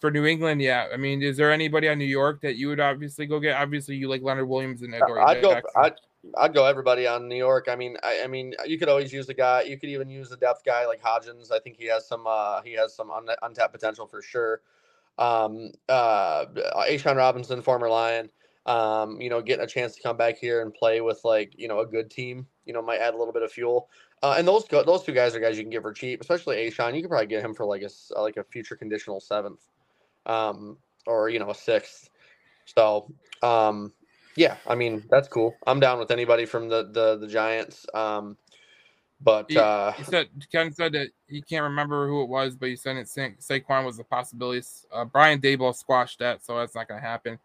for New England, yeah. I mean, is there anybody on New York that you would obviously go get? Obviously, you like Leonard Williams and Adoree I'd Jackson. go. I'd, I'd go everybody on New York. I mean, I, I, mean, you could always use the guy. You could even use the depth guy like Hodgins. I think he has some. Uh, he has some un- untapped potential for sure. Um, uh, A'Shawn Robinson, former Lion. Um, you know, getting a chance to come back here and play with like you know a good team, you know, might add a little bit of fuel. Uh, and those those two guys are guys you can get for cheap, especially A'Shawn. You could probably get him for like a like a future conditional seventh, um, or you know a sixth. So um, yeah, I mean that's cool. I'm down with anybody from the the the Giants. Um, but he, uh, he said Ken said that he can't remember who it was, but he said it Sa- Saquon was a possibility. Uh, Brian Daboll squashed that, so that's not going to happen.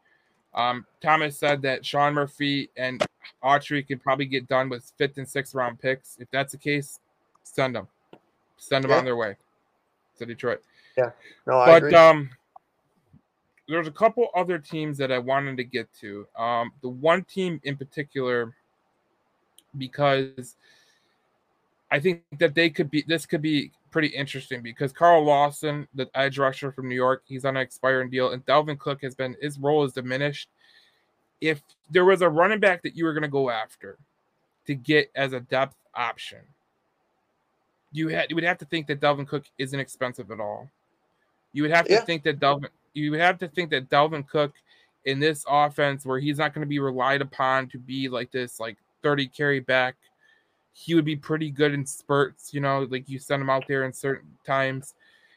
Um, Thomas said that Sean Murphy and Autry could probably get done with fifth and sixth round picks. If that's the case, send them, send them Yeah. on their way to Detroit. Yeah, no, I but agree. um, there's a couple other teams that I wanted to get to. Um, the one team in particular, because I think that they could be this could be pretty interesting because Carl Lawson, the edge rusher from New York, he's on an expiring deal, and Dalvin Cook has been his role is diminished. If there was a running back that you were going to go after to get as a depth option, you had you would have to think that Dalvin Cook isn't expensive at all. You would have to Yeah. think that Dalvin you would have to think that Dalvin Cook in this offense where he's not going to be relied upon to be like this like 30 carry back he would be pretty good in spurts you know like you send him out there in certain times.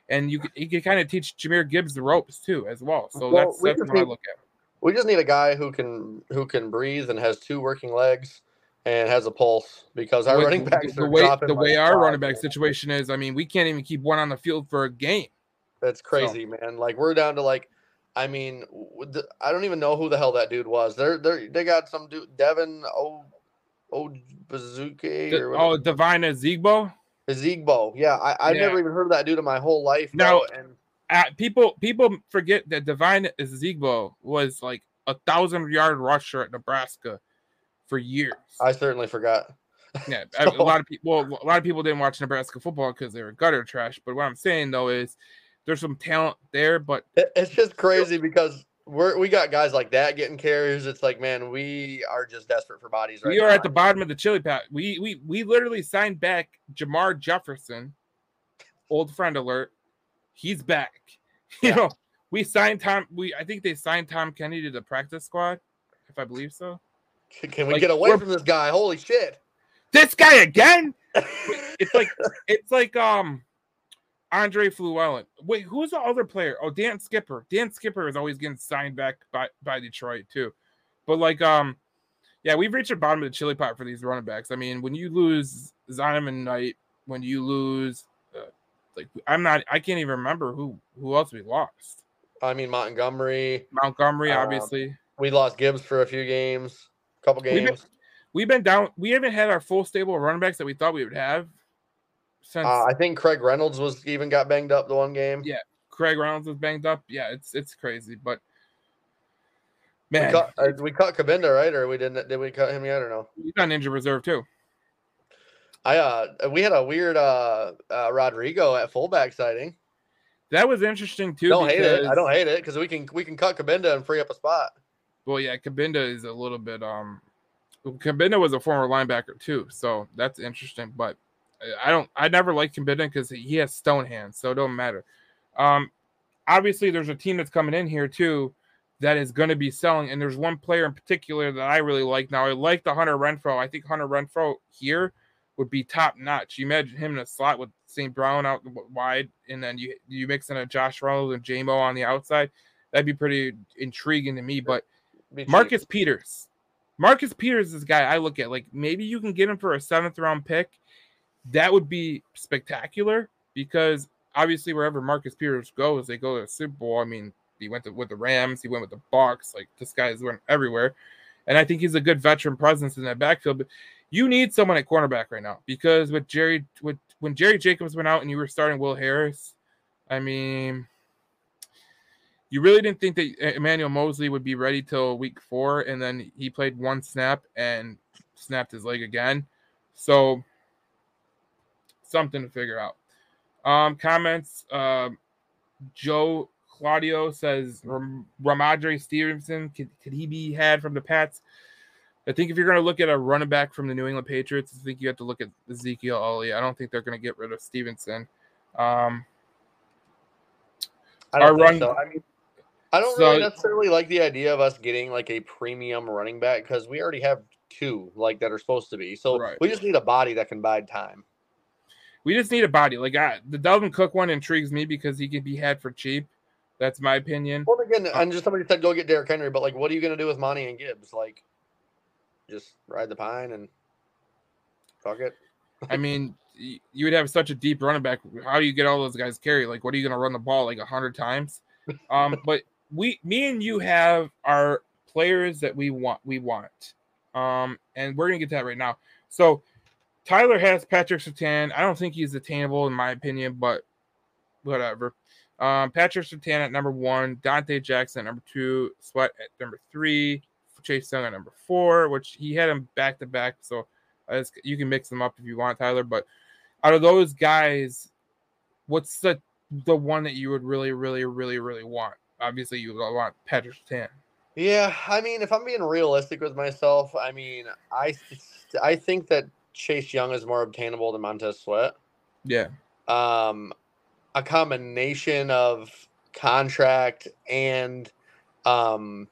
And you could, could kind of teach Jahmyr Gibbs the ropes too as well. So Well, that's we that's what I need- look at. we just need a guy who can who can breathe and has two working legs and has a pulse because our running backs the are way the way our running back situation is I mean we can't even keep one on the field for a game That's crazy, man. Like we're down to like, I mean, I don't even know who the hell that dude was. They're they they got some dude Devin O O Bazooka The- or oh Divine Zegbo Zegbo. Yeah, I I've Yeah. never even heard of that dude in my whole life. Now- and uh, people people forget that Divine Zegbo was like a thousand yard rusher at Nebraska for years I certainly forgot. [laughs] Yeah, a- a lot of people. Well, a lot of people didn't watch Nebraska football because they were gutter trash. But what I'm saying though is, there's some talent there. But it's just crazy because we're we got guys like that getting carries. It's like, man, we are just desperate for bodies right we are now. at the bottom of the chili pat. We we we literally signed back Jermar Jefferson, old friend alert. He's back. [laughs] You know, we signed Tom. We I think they signed Tom Kennedy to the practice squad, if I believe so. Can we like, get away from this guy? Holy shit! This guy again. [laughs] It's like it's like um Andre Fluellen. Wait, who's the other player? Oh, Dan Skipper. Dan Skipper is always getting signed back by by Detroit too. But like um yeah, we've reached the bottom of the chili pot for these running backs. I mean, when you lose Zonovan Knight, when you lose uh, like I'm not I can't even remember who who else we lost. I mean Montgomery. Montgomery, Um, obviously. We lost Gibbs for a few games, a couple We've been- games. We've been down. We haven't had our full stable of running backs that we thought we would have since Uh, I think Craig Reynolds was even got banged up the one game. Yeah. Craig Reynolds was banged up. Yeah, it's it's crazy, but We man, cut, uh, we cut Cabinda, right? Or we didn't? Did we cut him yet or no? he's on injured reserve too. I uh, we had a weird uh, uh Rodrigo at fullback sighting. That was interesting too. don't hate it. I don't hate it because we can we can cut Cabinda and free up a spot. Well, yeah, Cabinda is a little bit. Um, Cabinda was a former linebacker too, so that's interesting. But I don't. I never liked Cabinda because he has stone hands, so it don't matter. Um, obviously, there's a team that's coming in here too that is going to be selling, and there's one player in particular that I really like. Now, I like the Hunter Renfrow. I think Hunter Renfrow here would be top notch. You imagine him in a slot with St. Brown out wide, and then you you mix in a Josh Reynolds and Jamo on the outside. That'd be pretty intriguing to me. But. Marcus Peters. Marcus Peters is this guy I look at. Like maybe you can get him for a seventh round pick. That would be spectacular because obviously wherever Marcus Peters goes, they go to the Super Bowl. I mean, he went to, with the Rams, he went with the Bucs. Like this guy's went everywhere, and I think he's a good veteran presence in that backfield. But you need someone at cornerback right now because with Jerry, with when Jerry Jacobs went out and you were starting Will Harris, I mean, you really didn't think that Emmanuel Moseley would be ready till week four, and then he played one snap and snapped his leg again. So something to figure out. Um, comments. Um, Joe Claudio says Ram- Rhamondre Stevenson could, could he be had from the Pats? I think if you're going to look at a running back from the New England Patriots, I think you have to look at Ezekiel Ollie. I don't think they're going to get rid of Stevenson. Um, I don't run- so. I mean, I don't so, really necessarily like the idea of us getting like a premium running back because we already have two like that are supposed to be. So right. we just need a body that can bide time. We just need a body. Like I, the Dalvin Cook one intrigues me because he can be had for cheap. That's my opinion. Well, again, uh, and just somebody said go get Derrick Henry, but like, what are you going to do with Monty and Gibbs? Like, just ride the pine and fuck it. I [laughs] mean, you would have such a deep running back. How do you get all those guys carry? Like, what are you going to run the ball like a hundred times? Um, [laughs] but we, me and you have our players that we want. We want, um, and we're gonna get to that right now. So, Tyler has Patrick Surtain. I don't think he's attainable in my opinion, but whatever. Um, Patrick Surtain at number one, Donte Jackson at number two, Sweat at number three, Chase Young at number four, which he had him back to back. So you can mix them up if you want, Tyler. But out of those guys, what's the the one that you would really, really, really, really want? Obviously, you would want Patrick Surtain. Yeah, I mean, if I'm being realistic with myself, I mean, I I think that Chase Young is more obtainable than Montez Sweat. Yeah. Um, a combination of contract and um,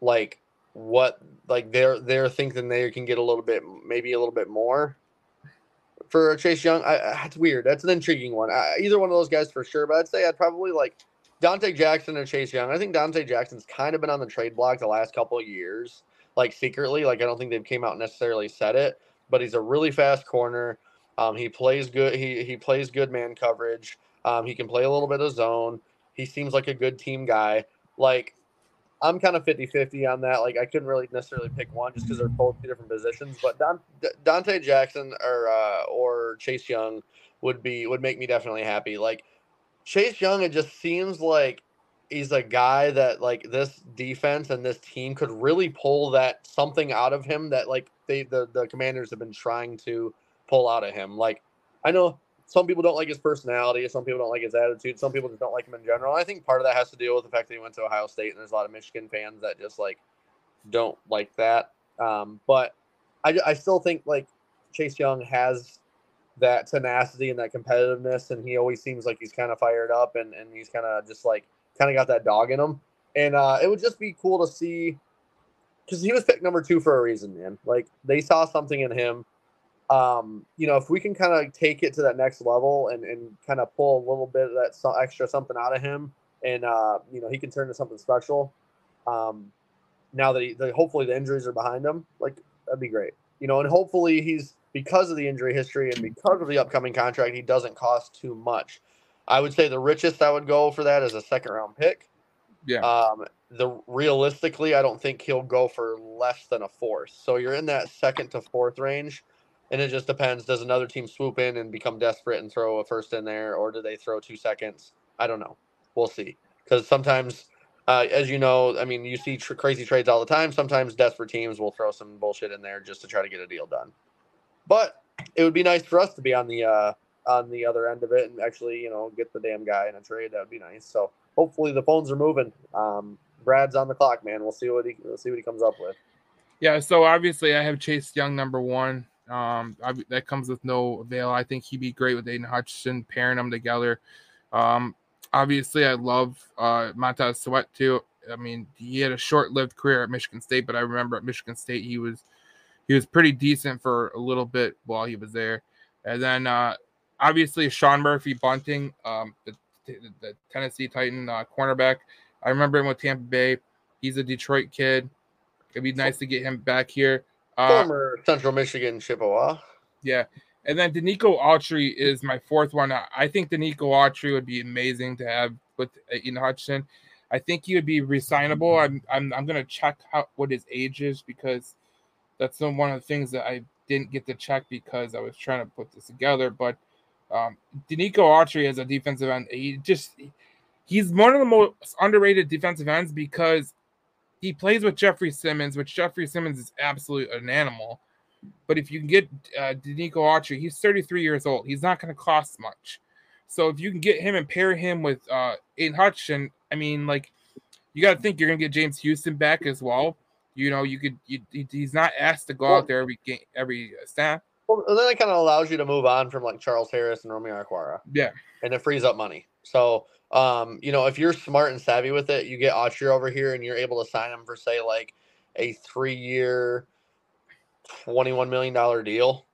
like what like they're they're thinking they can get a little bit maybe a little bit more for Chase Young. I, it's weird. That's an intriguing one. I, either one of those guys for sure, but I'd say I'd probably like Donte Jackson or Chase Young. I think Donte Jackson's kind of been on the trade block the last couple of years, like secretly. Like I don't think they've came out and necessarily said it, but he's a really fast corner. Um, he plays good. He he plays good man coverage. Um, he can play a little bit of zone. He seems like a good team guy. Like I'm kind of 50 50 on that. Like, I couldn't really necessarily pick one just because they're both two different positions. But Don, Donte Jackson or uh, or Chase Young would be would make me definitely happy. Like Chase Young, it just seems like he's a guy that like this defense and this team could really pull that something out of him that like they the the Commanders have been trying to pull out of him. Like I know some people don't like his personality. Some people don't like his attitude. Some people just don't like him in general. I think part of that has to deal with the fact that he went to Ohio State, and there's a lot of Michigan fans that just like don't like that. Um, but I, I still think like Chase Young has that tenacity and that competitiveness, and he always seems like he's kind of fired up, and and he's kind of just like kind of got that dog in him. And uh, it would just be cool to see because he was picked number two for a reason, man. Like they saw something in him um, you know, if we can kind of take it to that next level and, and kind of pull a little bit of that so extra something out of him, and uh, you know, he can turn to something special. Um, now that he, hopefully the injuries are behind him, like that'd be great. You know, and hopefully he's because of the injury history and because of the upcoming contract, he doesn't cost too much. I would say the richest I would go for that is a second round pick. Yeah. Um, the realistically, I don't think he'll go for less than a fourth. So you're in that second to fourth range and it just depends. Does another team swoop in and become desperate and throw a first in there, or do they throw two seconds? I don't know. We'll see. Because sometimes, uh, as you know, I mean, you see tr- crazy trades all the time. Sometimes desperate teams will throw some bullshit in there just to try to get a deal done. But it would be nice for us to be on the uh, on the other end of it and actually, you know, get the damn guy in a trade. That would be nice. So hopefully the phones are moving. Um, Brad's on the clock, man. We'll see what he we'll see what he comes up with. Yeah. So obviously, I have Chase Young number one. Um, I, that comes with no avail. I think he'd be great with Aidan Hutchinson, pairing them together. Um, obviously, I love uh, Montez Sweat too. I mean, he had a short-lived career at Michigan State, but I remember at Michigan State he was he was pretty decent for a little bit while he was there. And then uh, obviously Sean Murphy Bunting, um, the, the, Tennessee Titan uh, cornerback. I remember him with Tampa Bay. He's a Detroit kid. It'd be nice to get him back here. Uh, Former Central Michigan Chippewa. Yeah. And then Denico Autry is my fourth one. I think Denico Autry would be amazing to have with Ian Hutchinson. I think he would be resignable. I'm I'm, I'm gonna check how what his age is because that's one of the things that I didn't get to check because I was trying to put this together. But um, Denico Autry as a defensive end, he just he's one of the most underrated defensive ends because he plays with Jeffery Simmons, which Jeffery Simmons is absolutely an animal. But if you can get uh, Denico Autry, he's 33 years old. He's not going to cost much. So if you can get him and pair him with uh, Aidan Hutchinson, I mean, like, you got to think you're going to get James Houston back as well. You know, you could. You, he's not asked to go out there every game, every snap. Well, then it kind of allows you to move on from like Charles Harris and Romeo Okwara. Yeah. And it frees up money. So, um, you know, if you're smart and savvy with it, you get Autry over here and you're able to sign him for say like a three year, $21 million deal.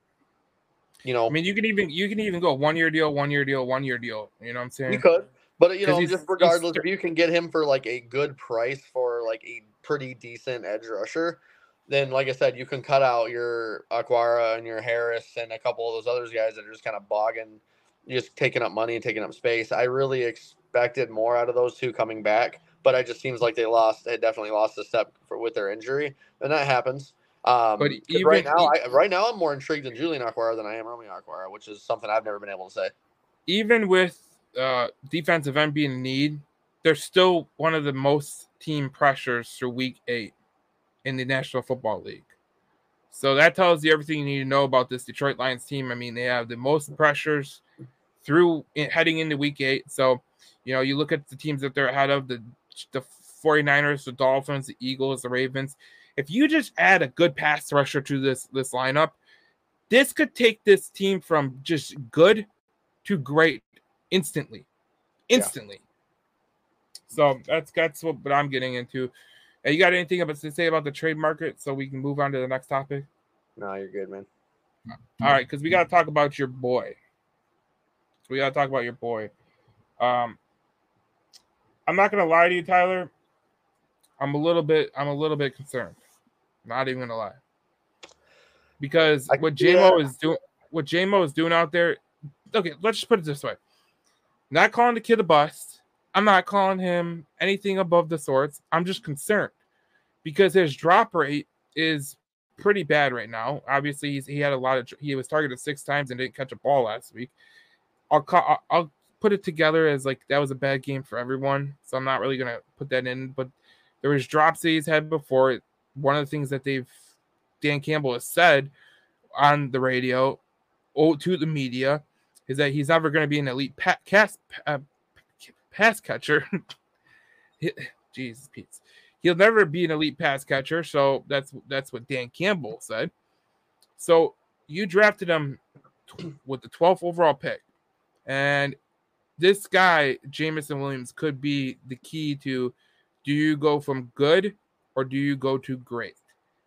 You know, I mean, you can even you can even go one year deal, one year deal, one year deal. You know what I'm saying? you could, but you know, just regardless, if you can get him for like a good price for like a pretty decent edge rusher, then like I said, you can cut out your Okwara and your Harris and a couple of those other guys that are just kind of bogging, just taking up money and taking up space. I really expected more out of those two coming back, but it just seems like they lost. They definitely lost a step for, with their injury, and that happens. Um, But 'cause right now, I, right now, I'm more intrigued in Julian Okwara than I am Romeo Okwara, which is something I've never been able to say. even with uh, defensive end being in need, they're still one of the most team pressures through week eight in the National Football League. So that tells you everything you need to know about this Detroit Lions team. I mean, they have the most pressures through in, heading into week eight. So, you know, you look at the teams that they're ahead of the, the 49ers, the Dolphins, the Eagles, the Ravens. If you just add a good pass rusher to this this lineup, this could take this team from just good to great instantly. Instantly. So that's that's what, what I'm getting into. Hey, you got anything about to say about the trade market so we can move on to the next topic? No, you're good, man. All right, because we got to talk about your boy. We got to talk about your boy. Um, I'm not gonna lie to you, Tyler. I'm a little bit. I'm a little bit concerned. Not even gonna lie. Because I- what yeah. Jamo is doing, what Jamo is doing out there. Okay, let's just put it this way. Not calling the kid a bust. I'm not calling him anything above the sorts. I'm just concerned because his drop rate is pretty bad right now. Obviously, he had a lot of he was targeted six times and didn't catch a ball last week. I'll call, I'll put it together as like that was a bad game for everyone, so I'm not really gonna put that in. But there was drops that he's had before. One of the things that they've Dan Campbell has said on the radio, oh, to the media, is that he's never going to be an elite pa- cast, uh, pass catcher. [laughs] Jesus, Pete. He'll never be an elite pass catcher. So that's that's what Dan Campbell said. So you drafted him with the 12th overall pick, and this guy Jameson Williams could be the key to do you go from good or do you go to great?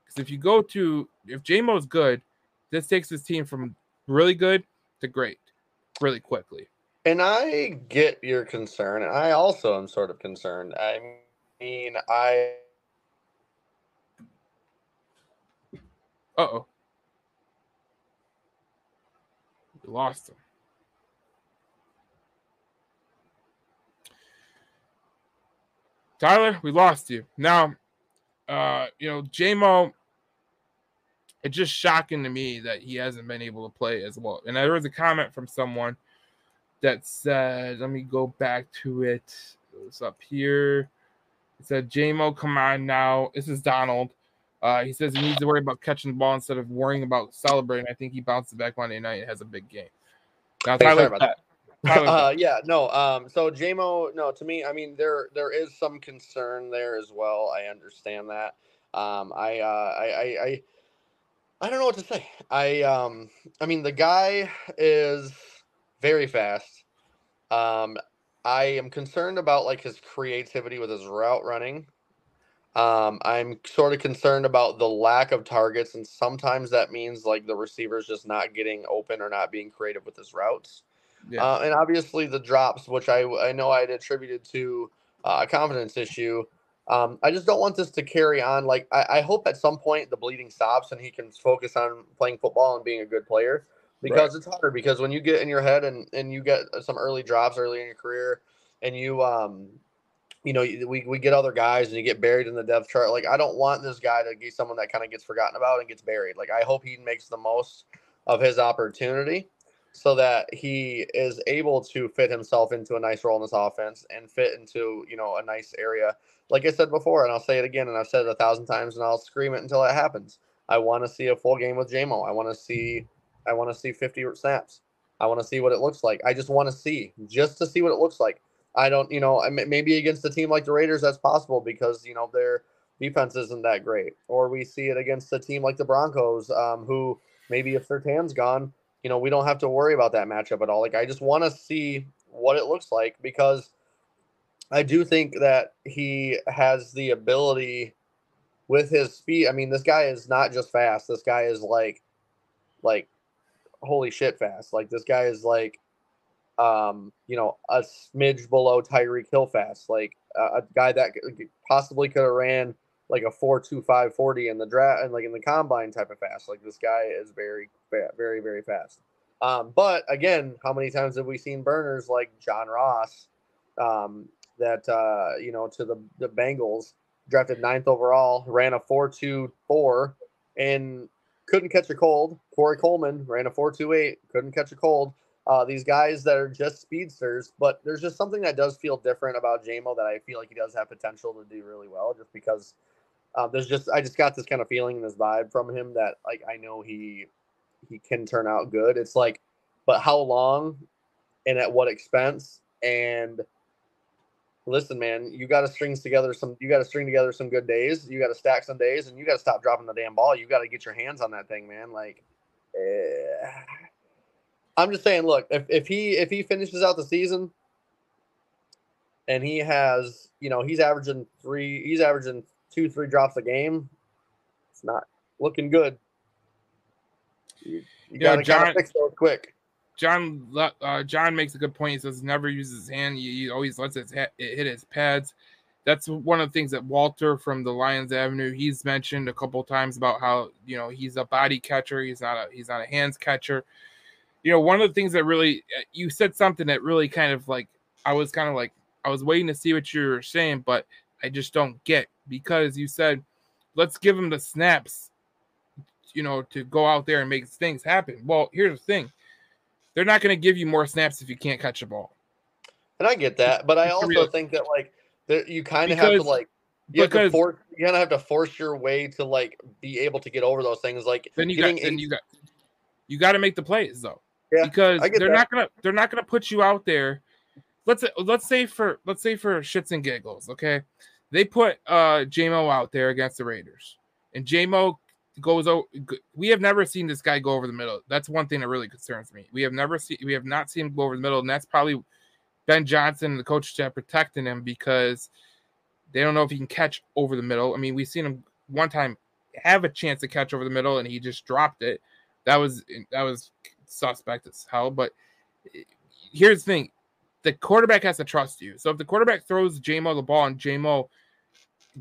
Because if you go to if Jamo's good, this takes his team from really good to great really quickly. And I get your concern. I also am sort of concerned. I mean, I Uh oh. We lost him. Tyler, we lost you. Now, uh, you know, Jamo, it's just shocking to me that he hasn't been able to play as well. And there was a comment from someone that said, let me go back to it. It's up here. It said, Jamo, come on now. This is Donald. Uh, he says he needs to worry about catching the ball instead of worrying about celebrating. I think he bounces back Monday night and has a big game. Now, Hey, Tyler, about that. [laughs] Uh, yeah, no. Um, so Jamo, no, to me, I mean, there there is some concern there as well. I understand that. Um, I, uh, I, I, I, I don't know what to say. I, um, I mean, the guy is very fast. Um, I am concerned about like his creativity with his route running. Um, I'm sort of concerned about the lack of targets, and sometimes that means like the receiver's just not getting open or not being creative with his routes. Yeah. Uh, and obviously the drops, which I I know I'd attributed to uh, a confidence issue. Um, I just don't want this to carry on. Like I, I hope at some point the bleeding stops and he can focus on playing football and being a good player. Because it's hard. Because when you get in your head and and you get some early drops early in your career, and you um, you know, we we get other guys and you get buried in the depth chart. Like I don't want this guy to be someone that kind of gets forgotten about and gets buried. Like I hope he makes the most of his opportunity so that he is able to fit himself into a nice role in this offense and fit into you know a nice area. Like I said before, and I'll say it again, and I've said it a thousand times, and I'll scream it until it happens. I want to see a full game with Jamo. I want to see, I want to see 50 snaps. I want to see what it looks like. I just want to see, just to see what it looks like. I don't, you know, maybe against a team like the Raiders, that's possible because you know their defense isn't that great, or we see it against a team like the Broncos, um, who maybe if Surtain's gone, you know, we don't have to worry about that matchup at all. Like I just want to see what it looks like because I do think that he has the ability with his speed. I mean, this guy is not just fast. This guy is like, like, holy shit, fast. Like this guy is like, um, you know, a smidge below Tyreek Hill fast. Like a guy that possibly could have ran like a four two five forty in the draft and like in the combine type of fast. Like this guy is very, very, very fast. Um, but again, how many times have we seen burners like John Ross, um, that uh, you know, to the the Bengals, drafted ninth overall, ran a four two four, and couldn't catch a cold. Corey Coleman ran a four two eight, couldn't catch a cold. Uh, these guys that are just speedsters, but there's just something that does feel different about Jamo that I feel like he does have potential to do really well, just because um, there's just I just got this kind of feeling, and this vibe from him that like I know he he can turn out good. It's like, but how long and at what expense? And listen, man, you got to string together some. You got to string together some good days. You got to stack some days, and you got to stop dropping the damn ball. You got to get your hands on that thing, man. Like, eh. I'm just saying. Look, if, if he if he finishes out the season and he has, you know, he's averaging three, he's averaging two, three drops a game, it's not looking good. You, you gotta, John, gotta fix those quick. John uh, John makes a good point. He says never uses his hand. He, always lets it hit his pads. That's one of the things that Walter from the Lions Avenue he's mentioned a couple times about how you know he's a body catcher. He's not a he's not a hands catcher. You know, one of the things that really uh, you said something that really kind of like I was kind of like I was waiting to see what you were saying, but I just don't get because you said, let's give him the snaps, you know, to go out there and make things happen. Well, here's the thing they're not going to give you more snaps if you can't catch a ball. And I get that, but I also think that like you kind of have to like you because, have to force you kind of have to force your way to like be able to get over those things. Like then you got then you got you got to make the plays though. Yeah, because they're that. not gonna they're not gonna put you out there let's let's say for let's say for shits and giggles, okay? They put uh Jamo out there against the Raiders, and Jamo goes over. We have never seen this guy go over the middle. That's one thing that really concerns me. We have never seen we have not seen him go over the middle, and that's probably Ben Johnson and the coach staff protecting him because they don't know if he can catch over the middle. I mean, we've seen him one time have a chance to catch over the middle, and he just dropped it. That was that was suspect as hell. But here's the thing: the quarterback has to trust you. So if the quarterback throws Jamo the ball and Jamo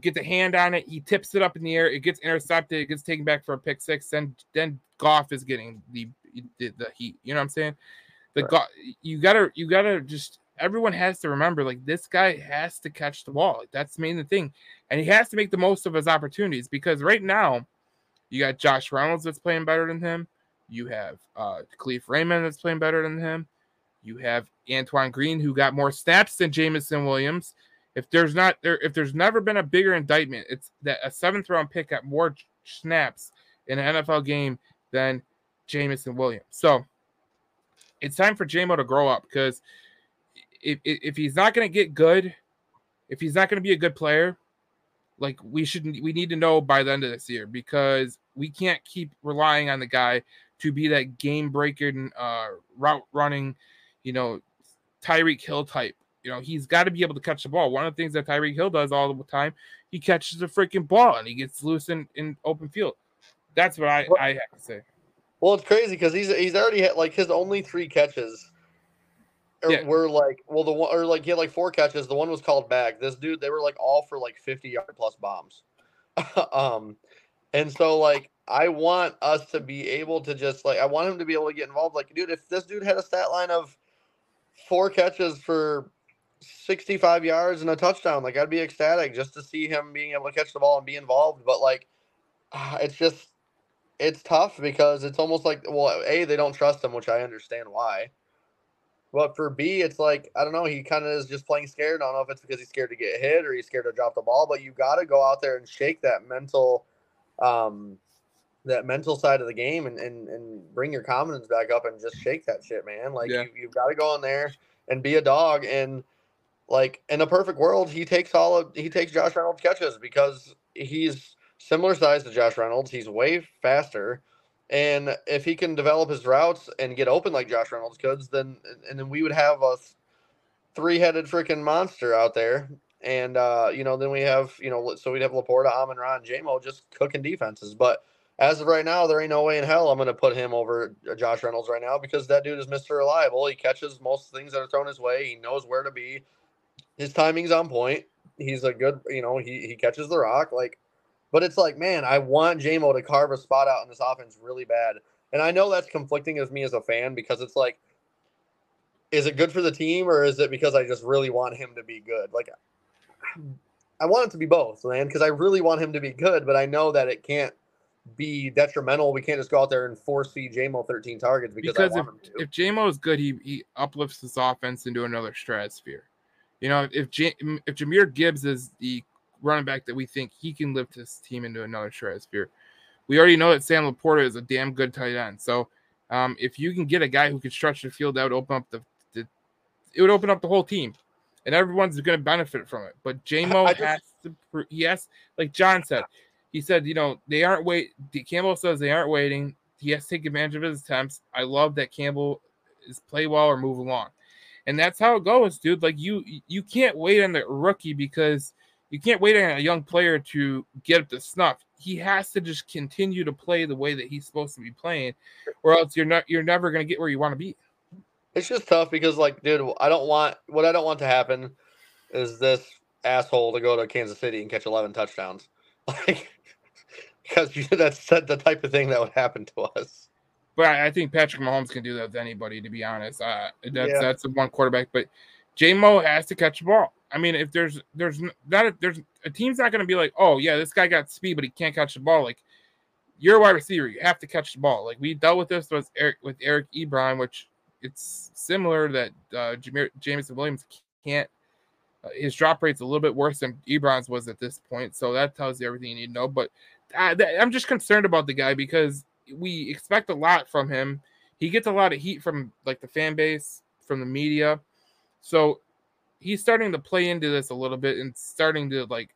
gets a hand on it, he tips it up in the air, it gets intercepted, it gets taken back for a pick six, then then Goff is getting the the, the heat. You know what I'm saying? The right. Goff, you gotta you gotta just everyone has to remember like this guy has to catch the ball. Like, that's the main thing, and he has to make the most of his opportunities because right now you got Josh Reynolds that's playing better than him. You have uh Kalif Raymond that's playing better than him. You have Antoine Green, who got more snaps than Jameson Williams. If there's not there, if there's never been a bigger indictment, it's that a seventh round pick got more snaps in an NFL game than Jameson Williams. So it's time for Jamo to grow up because if, if he's not going to get good, if he's not going to be a good player, like we should we need to know by the end of this year because we can't keep relying on the guy to be that game breaking uh, route running you know, Tyreek Hill type. You know, he's got to be able to catch the ball. One of the things that Tyreek Hill does all the time, he catches the freaking ball and he gets loose in, in open field. That's what I, I have to say. Well, it's crazy because he's he's already had like his only three catches yeah. were like well the one or like he had like four catches. The one was called back. This dude they were like all for like fifty yard plus bombs. [laughs] um, and so like I want us to be able to just like I want him to be able to get involved. Like, dude, if this dude had a stat line of four catches for 65 yards and a touchdown. Like I'd be ecstatic just to see him being able to catch the ball and be involved. But like, it's just it's tough because it's almost like well, a they don't trust him, which I understand why. But for B, it's like I don't know. He kind of is just playing scared. I don't know if it's because he's scared to get hit or he's scared to drop the ball. But you got to go out there and shake that mental, um, that mental side of the game and, and, and bring your confidence back up and just shake that shit, man. Like yeah. you, you've got to go in there and be a dog. And like in a perfect world, he takes all of he takes Josh Reynolds catches because he's similar size to Josh Reynolds. He's way faster. And if he can develop his routes and get open like Josh Reynolds could, then and then we would have a three-headed freaking monster out there. And uh, you know, then we have you know, so we'd have Laporta, Amon Ra, and Jamo just cooking defenses. But as of right now, there ain't no way in hell I'm going to put him over Josh Reynolds right now because that dude is Mr. Reliable. He catches most things that are thrown his way. He knows where to be. His timing's on point. He's a good, you know, he, he catches the rock. Like, but it's like, man, I want Jamo to carve a spot out in this offense really bad. And I know that's conflicting as me as a fan because it's like, is it good for the team or is it because I just really want him to be good? Like, I want it to be both, man, because I really want him to be good, but I know that it can't be detrimental. We can't just go out there and force feed Jamo 13 targets because, because if, if Jamo is good, he, he uplifts this offense into another stratosphere. You know, if J, if Jahmyr Gibbs is the running back that we think he can lift his team into another stratosphere, we already know that Sam Laporta is a damn good tight end. So um, if you can get a guy who can stretch the field, that would open up the, the it would open up the whole team, and everyone's going to benefit from it. But Jamo [laughs] has to, has, like John said, he said, you know, they aren't wait. Campbell says they aren't waiting. He has to take advantage of his attempts. I love that Campbell is play well or move along, and that's how it goes, dude. Like you, you can't wait on the rookie because you can't wait on a young player to get up to snuff. He has to just continue to play the way that he's supposed to be playing, or else you're not, you're never gonna get where you want to be. It's just tough because, like, dude, I don't want what I don't want to happen is this asshole to go to Kansas City and catch 11 touchdowns. [laughs] Like, because you, [laughs] that's the type of thing that would happen to us. But I think Patrick Mahomes can do that with anybody. To be honest, uh, that's yeah. that's the one quarterback. But J Mo has to catch the ball. I mean, if there's there's not a, there's a team's not going to be like, oh yeah, this guy got speed, but he can't catch the ball. Like you're a wide receiver, you have to catch the ball. Like we dealt with this with Eric with Eric Ebron, which it's similar that uh, Jameson Williams can't uh, his drop rate's a little bit worse than Ebron's was at this point, so that tells you everything you need to know. But I, I'm just concerned about the guy because we expect a lot from him. He gets a lot of heat from like the fan base, from the media, so he's starting to play into this a little bit and starting to like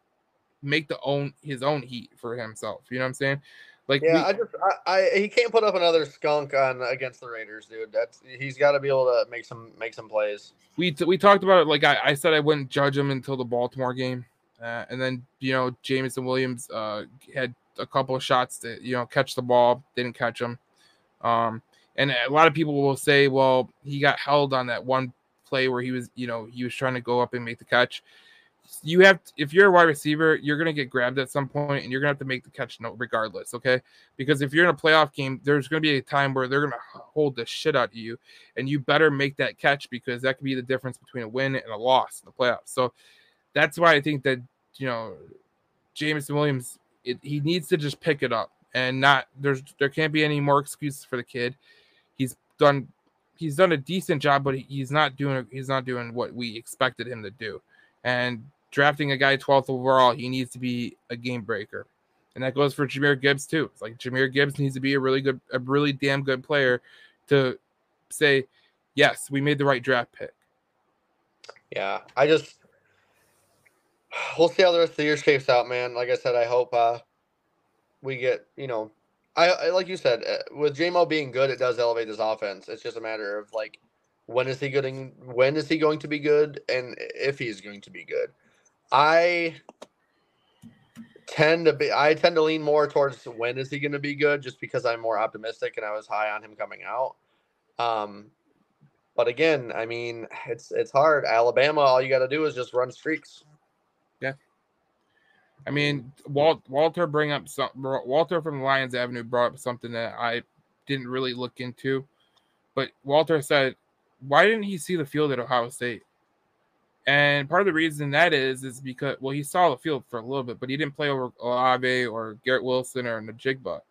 make the own his own heat for himself. You know what I'm saying? Like, yeah, we, I just, I, I, he can't put up another skunk on against the Raiders, dude. That's he's got to be able to make some make some plays. We we talked about it. Like I, I said, I wouldn't judge him until the Baltimore game, uh, and then you know Jameson Williams uh, had a couple of shots to you know catch the ball, didn't catch them. Um, and a lot of people will say, well, he got held on that one play where he was, you know, he was trying to go up and make the catch you have if you're a wide receiver, you're gonna get grabbed at some point, and you're gonna have to make the catch no regardless. Okay, because if you're in a playoff game, there's gonna be a time where they're gonna hold the shit out of you, and you better make that catch because that could be the difference between a win and a loss in the playoffs. So that's why I think that you know Jameson Williams, it, he needs to just pick it up and not there's there can't be any more excuses for the kid. He's done he's done a decent job, but he's not doing he's not doing what we expected him to do. And drafting a guy 12th overall, he needs to be a game breaker. And that goes for Jahmyr Gibbs too. It's like Jahmyr Gibbs needs to be a really good, a really damn good player to say, yes, we made the right draft pick. Yeah, I just we'll see how the rest of the year shapes out, man. Like I said, I hope uh we get, you know, I, I like you said, uh, with Jamo being good, it does elevate this offense. It's just a matter of like when is he getting when is he going to be good and if he's going to be good. I tend to be I tend to lean more towards when is he going to be good just because I'm more optimistic and I was high on him coming out. Um but again, I mean, it's it's hard. Alabama, all you got to do is just run streaks. Yeah. I mean, Walt, Walter bring up some Walter from Lions Avenue brought up something that I didn't really look into, but Walter said, "Why didn't he see the field at Ohio State?" And part of the reason that is is because well, he saw the field for a little bit, but he didn't play over Olave or Garrett Wilson or Njigba.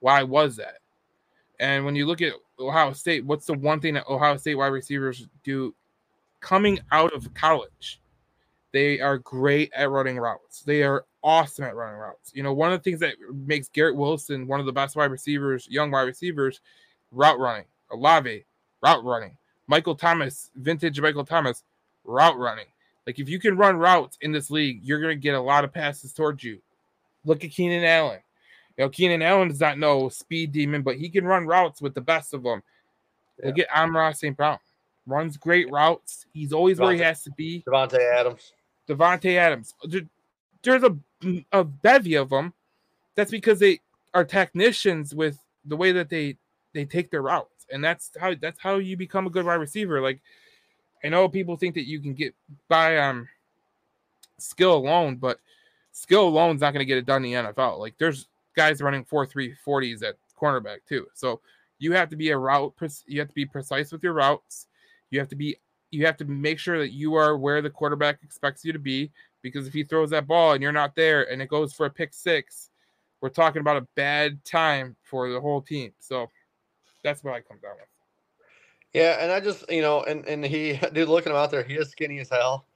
Why was that? And when you look at Ohio State, what's the one thing that Ohio State wide receivers do coming out of college? They are great at running routes. They are awesome at running routes. You know, one of the things that makes Garrett Wilson one of the best wide receivers, young wide receivers, route running. Olave, route running. Michael Thomas, vintage Michael Thomas, route running. Like if you can run routes in this league, you're going to get a lot of passes towards you. Look at Keenan Allen. You know, Keenan Allen does not know speed demon, but he can run routes with the best of them. Yeah. Look at Amon-Ra St. Brown. Runs great routes. He's always Davante, where he has to be. Davante Adams. Davante Adams. There's a, a bevy of them. That's because they are technicians with the way that they they take their routes, and that's how that's how you become a good wide receiver. Like I know people think that you can get by on skill alone, but skill alone is not going to get it done in the NFL. Like there's guys running four three forties at cornerback too. So you have to be a route. You have to be precise with your routes. You have to be. You have to make sure that you are where the quarterback expects you to be. Because if he throws that ball and you're not there, and it goes for a pick six, we're talking about a bad time for the whole team. So that's what I come down with. Yeah, and I just you know, and and he, [laughs] dude, looking him out there, he is skinny as hell.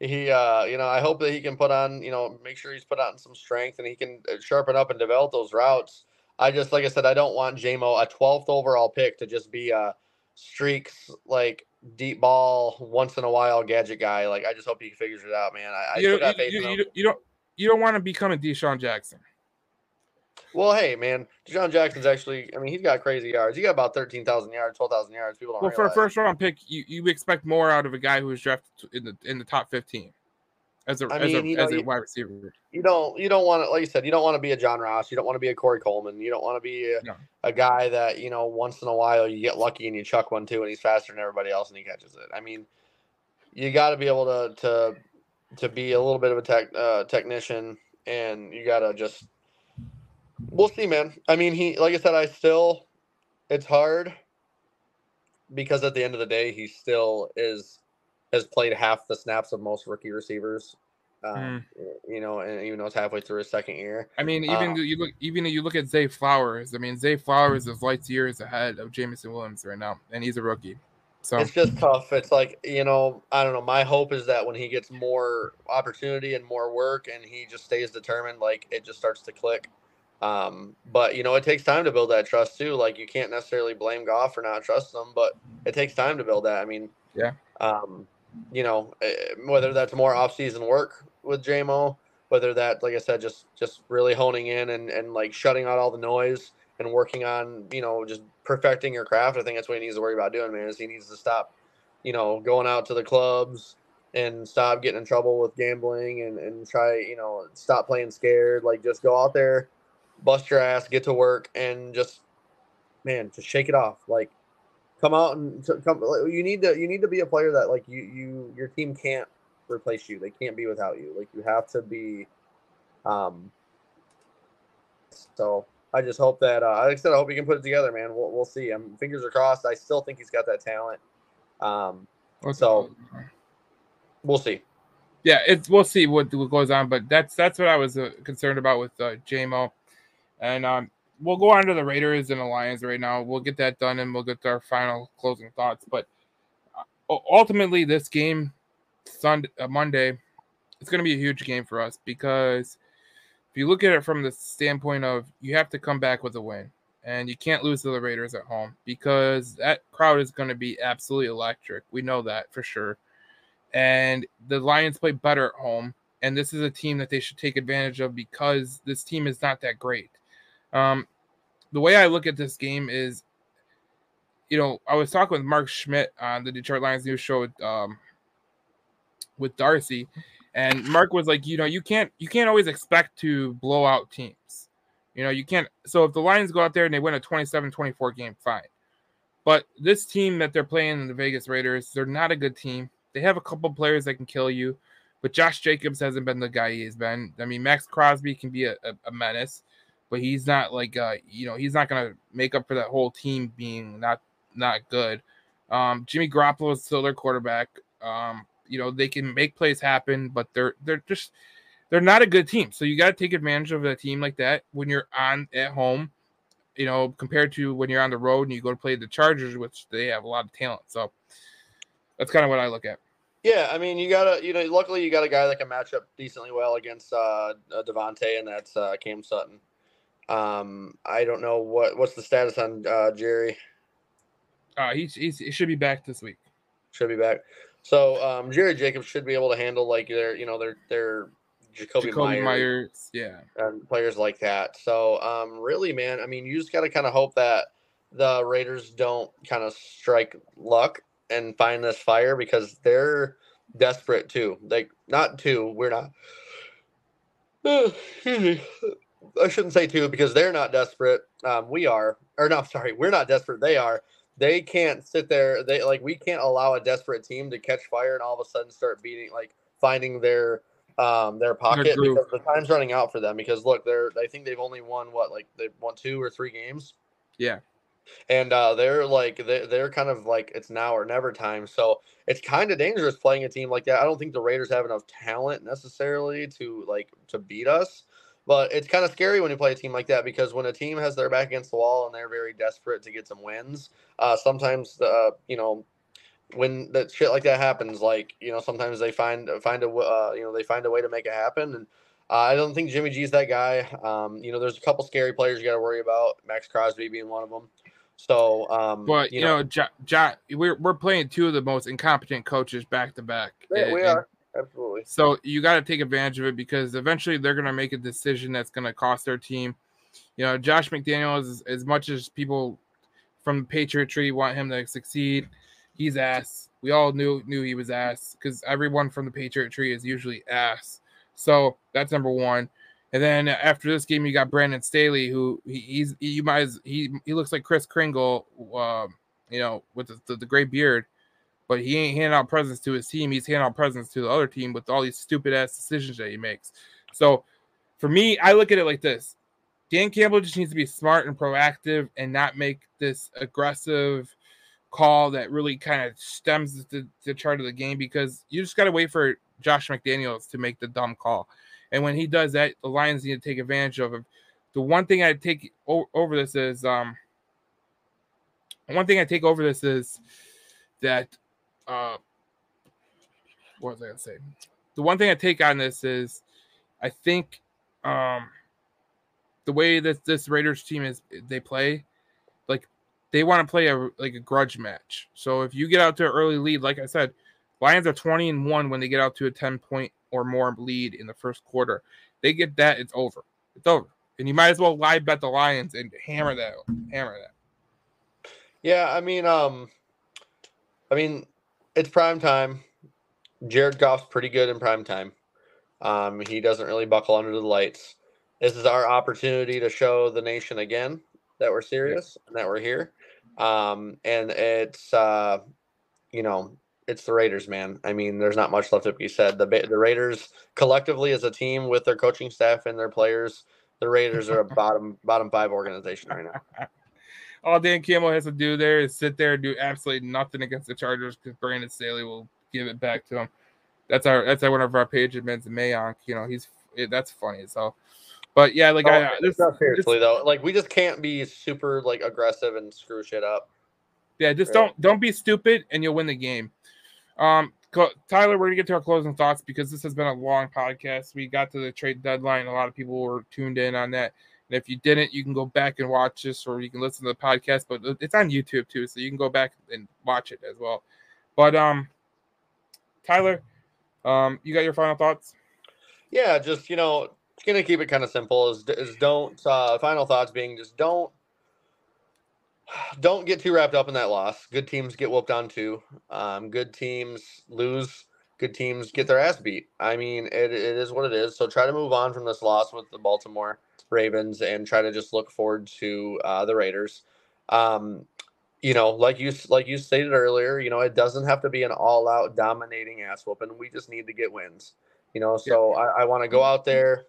He, uh, you know, I hope that he can put on, you know, make sure he's put on some strength and he can uh, sharpen up and develop those routes. I just, like I said, I don't want Jamo a 12th overall pick to just be a streaks like deep ball once in a while gadget guy. Like I just hope he figures it out, man. I, you, I you, you, you, don't you don't want to become a DeSean Jackson. Well, hey, man, DeSean Jackson's actually. I mean, he's got crazy yards. He got about thirteen thousand yards, twelve thousand yards. People don't. Well, realize. for a first round pick, you, you expect more out of a guy who was drafted in the in the top fifteen as a I mean, as a, you know, as a wide receiver. You don't you don't want to like you said you don't want to be a John Ross. You don't want to be a Corey Coleman. You don't want to be a, no. a guy that you know once in a while you get lucky and you chuck one too and he's faster than everybody else and he catches it. I mean, you got to be able to to to be a little bit of a tech uh, technician and you got to just we'll see, man. I mean, he like I said, I still it's hard because at the end of the day, he still is has played half the snaps of most rookie receivers. Um, mm. You know, and even though it's halfway through his second year. I mean, even um, you look, even you look at Zay Flowers. I mean, Zay Flowers is lights years ahead of Jameson Williams right now, and he's a rookie. So it's just tough. It's like you know, I don't know. My hope is that when he gets more opportunity and more work, and he just stays determined, like it just starts to click. Um, but you know, it takes time to build that trust too. Like you can't necessarily blame Goff for not trusting them, but it takes time to build that. I mean, yeah. Um, you know, eh, whether that's more off-season work with Jamo, whether that, like I said, just just really honing in and and like shutting out all the noise and working on, you know, just perfecting your craft. I think that's what he needs to worry about doing, man. Is he needs to stop, you know, going out to the clubs and stop getting in trouble with gambling and and try, you know, stop playing scared. Like just go out there bust your ass, get to work, and just man, just shake it off. Like come out and come. You need to you need to be a player that like you you your team can't replace you. They can't be without you. Like you have to be. Um. So I just hope that, uh, like I said, I hope he can put it together, man. We'll, we'll see. I'm fingers are crossed. I still think he's got that talent. Um. So we'll see. Yeah, it's we'll see what, what goes on, but that's that's what I was uh, concerned about with uh, Jamo. And um, we'll go on to the Raiders and the Lions right now. We'll get that done and we'll get to our final closing thoughts. But uh, ultimately, this game, Sunday, uh, Monday, it's going to be a huge game for us because if you look at it from the standpoint of you have to come back with a win and you can't lose to the Raiders at home because that crowd is going to be absolutely electric. We know that for sure. And the Lions play better at home. And this is a team that they should take advantage of because this team is not that great. Um, the way I look at this game is, you know, I was talking with Mark Schmidt on the Detroit Lions news show with, um, with Darcy, and Mark was like, you know, you can't you can't always expect to blow out teams. You know, you can't. So if the Lions go out there and they win a 27-24 game, fine. But this team that they're playing the Vegas Raiders, they're not a good team. They have a couple players that can kill you, but Josh Jacobs hasn't been the guy he has been. I mean, Maxx Crosby can be a, a, a menace but he's not like uh you know he's not gonna make up for that whole team being not not good. Um, Jimmy Garoppolo is still their quarterback. Um, you know they can make plays happen, but they're they're just they're not a good team. So you got to take advantage of a team like that when you're on at home. You know, compared to when you're on the road and you go to play the Chargers, which they have a lot of talent. So that's kind of what I look at. Yeah, I mean, you got to, you know, luckily you got a guy that can match up decently well against uh, uh and that's uh, Cam Sutton. Um, I don't know what what's the status on uh, Jerry. Uh, he's, he's he should be back this week. Should be back. So um, Jerry Jacobs should be able to handle like their you know their their Jakobi, Jacoby Myers, Meyers. Yeah. and players like that. So, um, really, man, I mean, you just got to kind of hope that the Raiders don't kind of strike luck and find this fire because they're desperate too. Like, not two, we're not. [sighs] excuse me. I shouldn't say two because they're not desperate. Um, we are, or no, [laughs] sorry, we're not desperate. They are. They can't sit there. They like we can't allow a desperate team to catch fire and all of a sudden start beating, like finding their um their pocket groove. because the time's running out for them. Because look, they're I think they've only won what like they've won two or three games Yeah. and uh, they're like they're, they're kind of like it's now or never time so it's kind of dangerous playing a team like that i don't think the raiders have enough talent necessarily to like to beat us but it's kind of scary when you play a team like that because when a team has their back against the wall and they're very desperate to get some wins uh, sometimes uh, you know when that shit like that happens like you know sometimes they find find a uh, you know they find a way to make it happen and uh, I don't think Jimmy G's that guy. Um, you know, there's a couple scary players you got to worry about. Maxx Crosby being one of them. So, um, But you, know, jo- Jo- we're we're playing two of the most incompetent coaches back to back. We are absolutely. So you got to take advantage of it because eventually they're going to make a decision that's going to cost their team. You know, Josh McDaniels, as, as much as people from the Patriot tree want him to succeed, he's ass. We all knew knew he was ass because everyone from the Patriot tree is usually ass. So that's number one. And then after this game, you got Brandon Staley, who he, he's you might as, he he looks like Kris Kringle, um, you know, with the, the, the gray beard, but he ain't handing out presents to his team. He's handing out presents to the other team with all these stupid ass decisions that he makes. So for me, I look at it like this: Dan Campbell just needs to be smart and proactive and not make this aggressive call that really kind of stems the, the chart of the game because you just got to wait for Josh McDaniels to make the dumb call. And when he does that, the Lions need to take advantage of him. The one thing I take o- over this is um one thing I take over this is that uh what was I gonna say? The one thing I take on this is I think um the way that this Raiders team is they play, like they want to play a like a grudge match. So if you get out to an early lead, like I said, Lions are 20 and 1 when they get out to a 10 point or more lead in the first quarter. They get that, it's over. It's over. And you might as well live bet the Lions and hammer that. Hammer that. Yeah, I mean, um, I mean, it's prime time. Jared Goff's pretty good in prime time. Um, he doesn't really buckle under the lights. This is our opportunity to show the nation again that we're serious and that we're here. Um, and it's uh, you know, it's the Raiders, man. I mean, there's not much left to be said. The the Raiders collectively as a team with their coaching staff and their players, the Raiders are a [laughs] bottom bottom five organization right now. All Dan Campbell has to do there is sit there and do absolutely nothing against the Chargers because Brandon Staley will give it back to him. That's our that's our, one of our page admins, Mayank. You know, he's it, that's funny as hell. But yeah, like Oh, I this, no, seriously though, like we just can't be super like aggressive and screw shit up. Yeah, just Right. don't don't be stupid, and you'll win the game. Um, Tyler, we're gonna get to our closing thoughts because this has been a long podcast. We got to the trade deadline. A lot of people were tuned in on that. And if you didn't, you can go back and watch this, or you can listen to the podcast. But it's on YouTube too, so you can go back and watch it as well. But um, Tyler, um, you got your final thoughts? Yeah, just you know, gonna keep it kind of simple. Is is don't uh, final thoughts being just don't don't get too wrapped up in that loss. Good teams get whooped on too. Um, good teams lose. Good teams get their ass beat. I mean, it, it is what it is. So try to move on from this loss with the Baltimore Ravens and try to just look forward to uh, the Raiders. Um, you know, like you like you stated earlier, you know, it doesn't have to be an all-out dominating ass whooping. We just need to get wins. You know, so I, I want to go out there.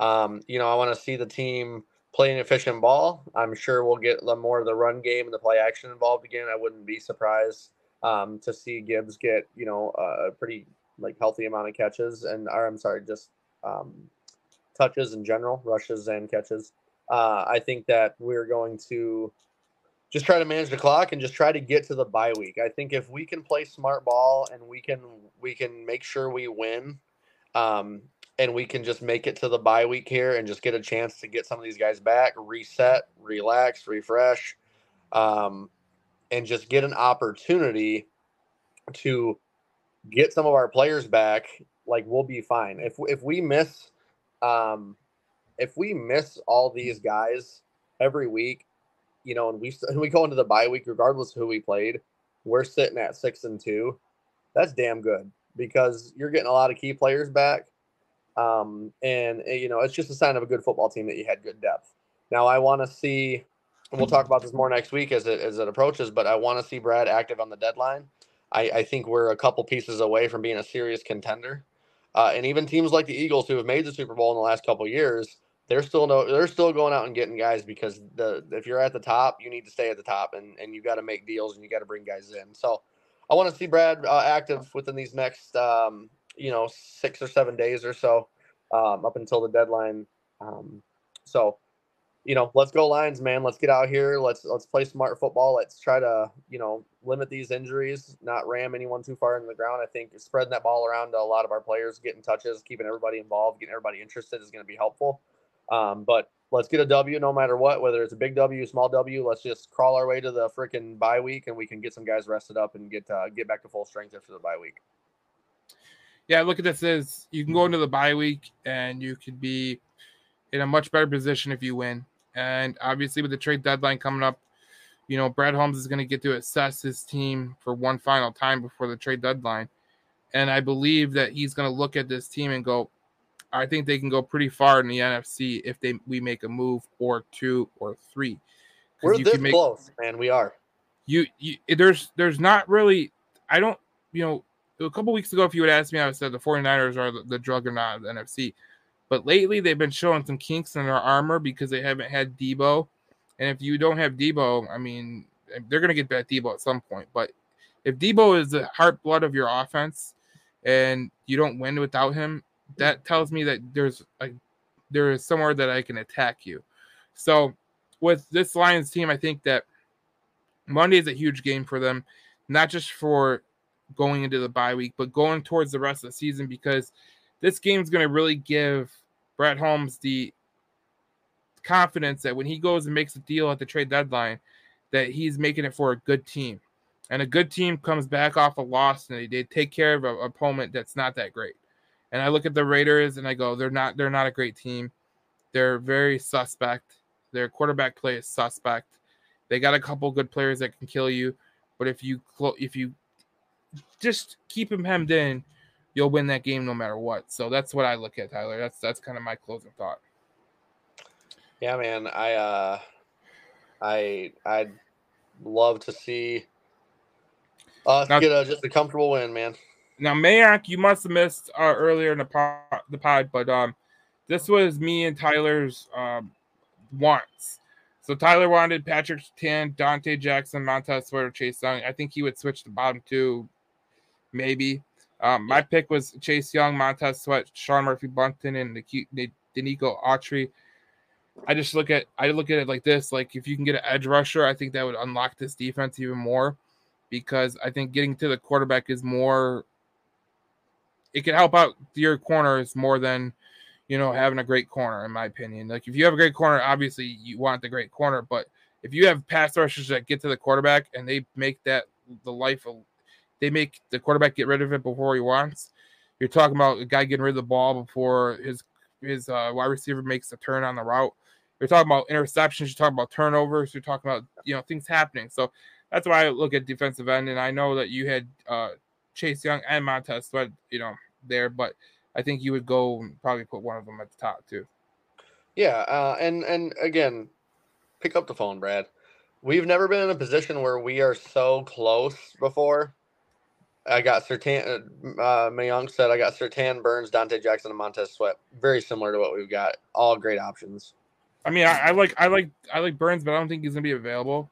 Um, you know, I want to see the team play an efficient ball. I'm sure we'll get the more of the run game and the play action involved again. I wouldn't be surprised um, to see Gibbs get you know a pretty like healthy amount of catches and or I'm sorry, just um, touches in general, rushes and catches. Uh, I think that we're going to just try to manage the clock and just try to get to the bye week. I think if we can play smart ball and we can we can make sure we win, um, and we can just make it to the bye week here and just get a chance to get some of these guys back, reset, relax, refresh, um, and just get an opportunity to get some of our players back, like we'll be fine. If if we miss, um, if we miss all these guys every week, you know, and we [laughs] and we go into the bye week, regardless of who we played, we're sitting at six and two. That's damn good because you're getting a lot of key players back. Um, and eh, you know, it's just a sign of a good football team that you had good depth. Now I want to see, and we'll talk about this more next week as it as it approaches, but I want to see Brad active on the deadline. I, I think we're a couple pieces away from being a serious contender. Uh, and even teams like the Eagles who have made the Super Bowl in the last couple years, they're still no, they're still going out and getting guys because the if you're at the top, you need to stay at the top, and and you got to make deals and you got to bring guys in. So I want to see Brad uh, active within these next um, you know six or seven days or so um, up until the deadline. Um, so you know, let's go Lions, man. Let's get out here. Let's let's play smart football. Let's try to you know limit these injuries, not ram anyone too far in the ground. I think spreading that ball around to a lot of our players, getting touches, keeping everybody involved, getting everybody interested is going to be helpful. Um, but let's get a W no matter what, whether it's a big W, small W. Let's just crawl our way to the freaking bye week, and we can get some guys rested up and get uh, get back to full strength after the bye week. Yeah, look at this as you can go into the bye week and you could be in a much better position if you win. And obviously, with the trade deadline coming up, you know, Brad Holmes is going to get to assess his team for one final time before the trade deadline. And I believe that he's going to look at this team and go, I think they can go pretty far in the NFC if they we make a move or two or three. We're this make, close, man. We are. You, you there's there's not really I don't you know a couple weeks ago if you would ask me I would said the 49ers are the, the drug or not the NFC. But lately they've been showing some kinks in their armor because they haven't had Deebo. And if you don't have Deebo, I mean they're gonna get that Deebo at some point. But if Deebo is the heart blood of your offense and you don't win without him, that tells me that there's a there is somewhere that I can attack you. So with this Lions team, I think that Monday is a huge game for them, not just for going into the bye week, but going towards the rest of the season because this game is going to really give Brad Holmes the confidence that when he goes and makes a deal at the trade deadline, that he's making it for a good team. And a good team comes back off a loss and they, they take care of an opponent that's not that great. And I look at the Raiders and I go, they're not they're not a great team. They're very suspect. Their quarterback play is suspect. They got a couple good players that can kill you, but if you if you just keep him hemmed in, you'll win that game no matter what. So that's what I look at, Tyler. That's that's kind of my closing thought. Yeah, man. I uh I I'd love to see us now, get a, just a comfortable win, man. Now, Mayank, you must have missed uh, earlier in the pod, the pod, but um, this was me and Tyler's um, wants. So Tyler wanted Pat Surtain, Donte Jackson, Montez Sweat, Chase Young. I think he would switch the bottom two, maybe. Um, my pick was Chase Young, Montez Sweat, Sean Murphy-Bunting, and the Denico Autry. I just look at I look at it like this: like if you can get an edge rusher, I think that would unlock this defense even more, because I think getting to the quarterback is more. It can help out your corners more than, you know, having a great corner, in my opinion. Like if you have a great corner, obviously you want the great corner, but if you have pass rushers that get to the quarterback and they make that the life of they make the quarterback get rid of it before he wants. You're talking about a guy getting rid of the ball before his his uh, wide receiver makes a turn on the route. You're talking about interceptions. You're talking about turnovers. You're talking about you know things happening. So that's why I look at defensive end, and I know that you had uh, Chase Young and Montez Sweat, you know, there, but I think you would go and probably put one of them at the top too. Yeah, uh, and and again, pick up the phone, Brad. We've never been in a position where we are so close before I got Surtain. Uh, Mayank said I got Surtain, Burns, Donte Jackson, and Montez Sweat. Very similar to what we've got. All great options. I mean, I, I, like I like I like Burns, but I don't think he's gonna be available.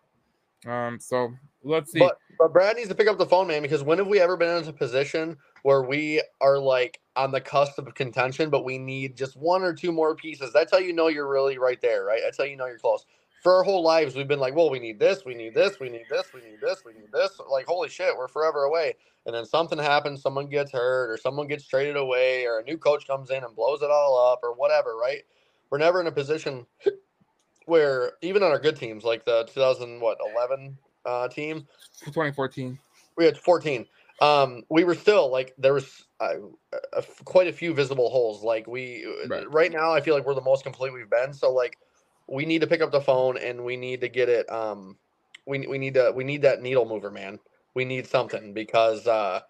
Um, so let's see. But, but Brad needs to pick up the phone, man, because when have we ever been in a position where we are like on the cusp of contention, but we need just one or two more pieces? That's how you know you're really right there, right? That's how you know you're close for our whole lives, we've been like, well, we need this, we need this, we need this, we need this, we need this. Like, holy shit, we're forever away. And then something happens, someone gets hurt, or someone gets traded away, or a new coach comes in and blows it all up, or whatever, right? We're never in a position [clears throat] where even on our good teams, like the 2000 what 11 uh, team, 2014, we had 14. um, we were still like there was uh, a, quite a few visible holes. Like we right. right. now, I feel like we're the most complete we've been. So like we need to pick up the phone and we need to get it. Um, we we need to we need that needle mover, man. We need something because uh,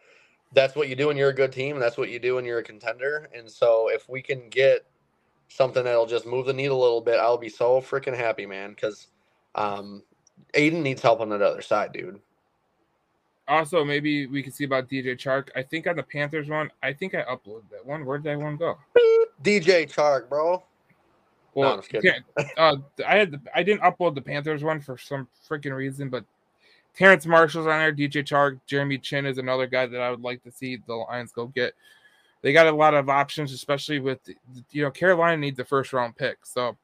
that's what you do when you're a good team. That's what you do when you're a contender. And so if we can get something that'll just move the needle a little bit, I'll be so freaking happy, man. Because um, Aidan needs help on that other side, dude. Also, maybe we can see about DJ Chark. I think on the Panthers one, I think I uploaded that one. Where did that one go? DJ Chark, bro. Well, no, uh, I had the, I didn't upload the Panthers one for some freaking reason, but Terrace Marshall's on there. DJ Chark, Jeremy Chinn is another guy that I would like to see the Lions go get. They got a lot of options, especially with you know Carolina needs a first round pick. So,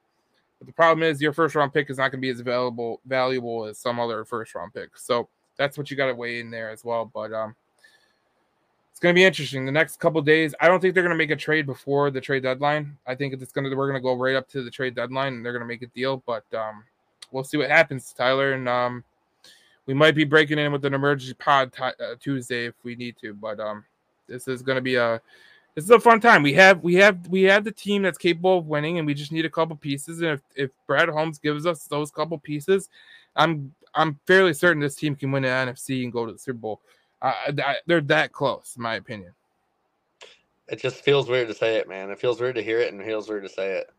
but the problem is your first round pick is not going to be as valuable valuable as some other first round pick. So that's what you got to weigh in there as well. But um, it's going to be interesting the next couple days. I don't think they're going to make a trade before the trade deadline. I think it's going to we're going to go right up to the trade deadline and they're going to make a deal. But um, we'll see what happens, Tyler. And um, we might be breaking in with an emergency pod t- uh, Tuesday if we need to. But um, this is going to be a this is a fun time. We have we have we have the team that's capable of winning, and we just need a couple pieces. And if, if Brad Holmes gives us those couple pieces, I'm I'm fairly certain this team can win the NFC and go to the Super Bowl. Uh, they're that close, in my opinion. It just feels weird to say it, man. It feels weird to hear it, and it feels weird to say it.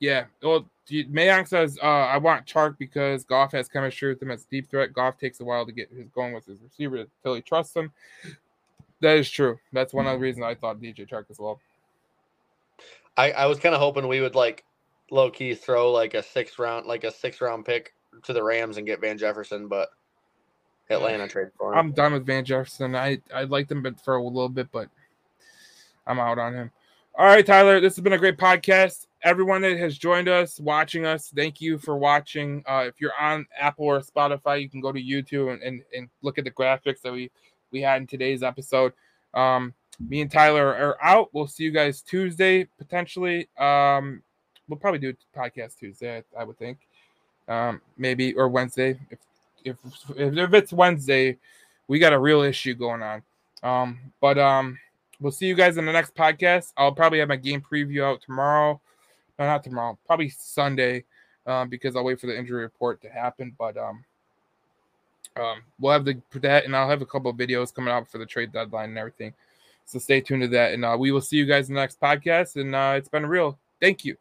Yeah. Well, Mayank says, uh, I want Chark because Goff has chemistry with him as deep threat. Goff takes a while to get his going with his receiver until he trusts him. That is true. That's one of the reasons I thought DJ Chark as well. I, I was kind of hoping we would like low key throw like a six round like a six round pick to the Rams and get Van Jefferson, but Atlanta [sighs] trade for him. I'm done with Van Jefferson. I I liked him but for a little bit, but I'm out on him. All right, Tyler, this has been a great podcast. Everyone that has joined us, watching us, thank you for watching. Uh, if you're on Apple or Spotify, you can go to YouTube and, and, and look at the graphics that we we had in today's episode. Um, me and Tyler are out. We'll see you guys Tuesday potentially. Um, we'll probably do a podcast Tuesday, I, I would think um, maybe or Wednesday. If, if if it's Wednesday, we got a real issue going on. Um, but um, we'll see you guys in the next podcast. I'll probably have my game preview out tomorrow. No, not tomorrow. Probably Sunday, um, because I'll wait for the injury report to happen. But um, um, we'll have the that, and I'll have a couple of videos coming out for the trade deadline and everything. So stay tuned to that, and uh, we will see you guys in the next podcast. And uh, it's been real. Thank you.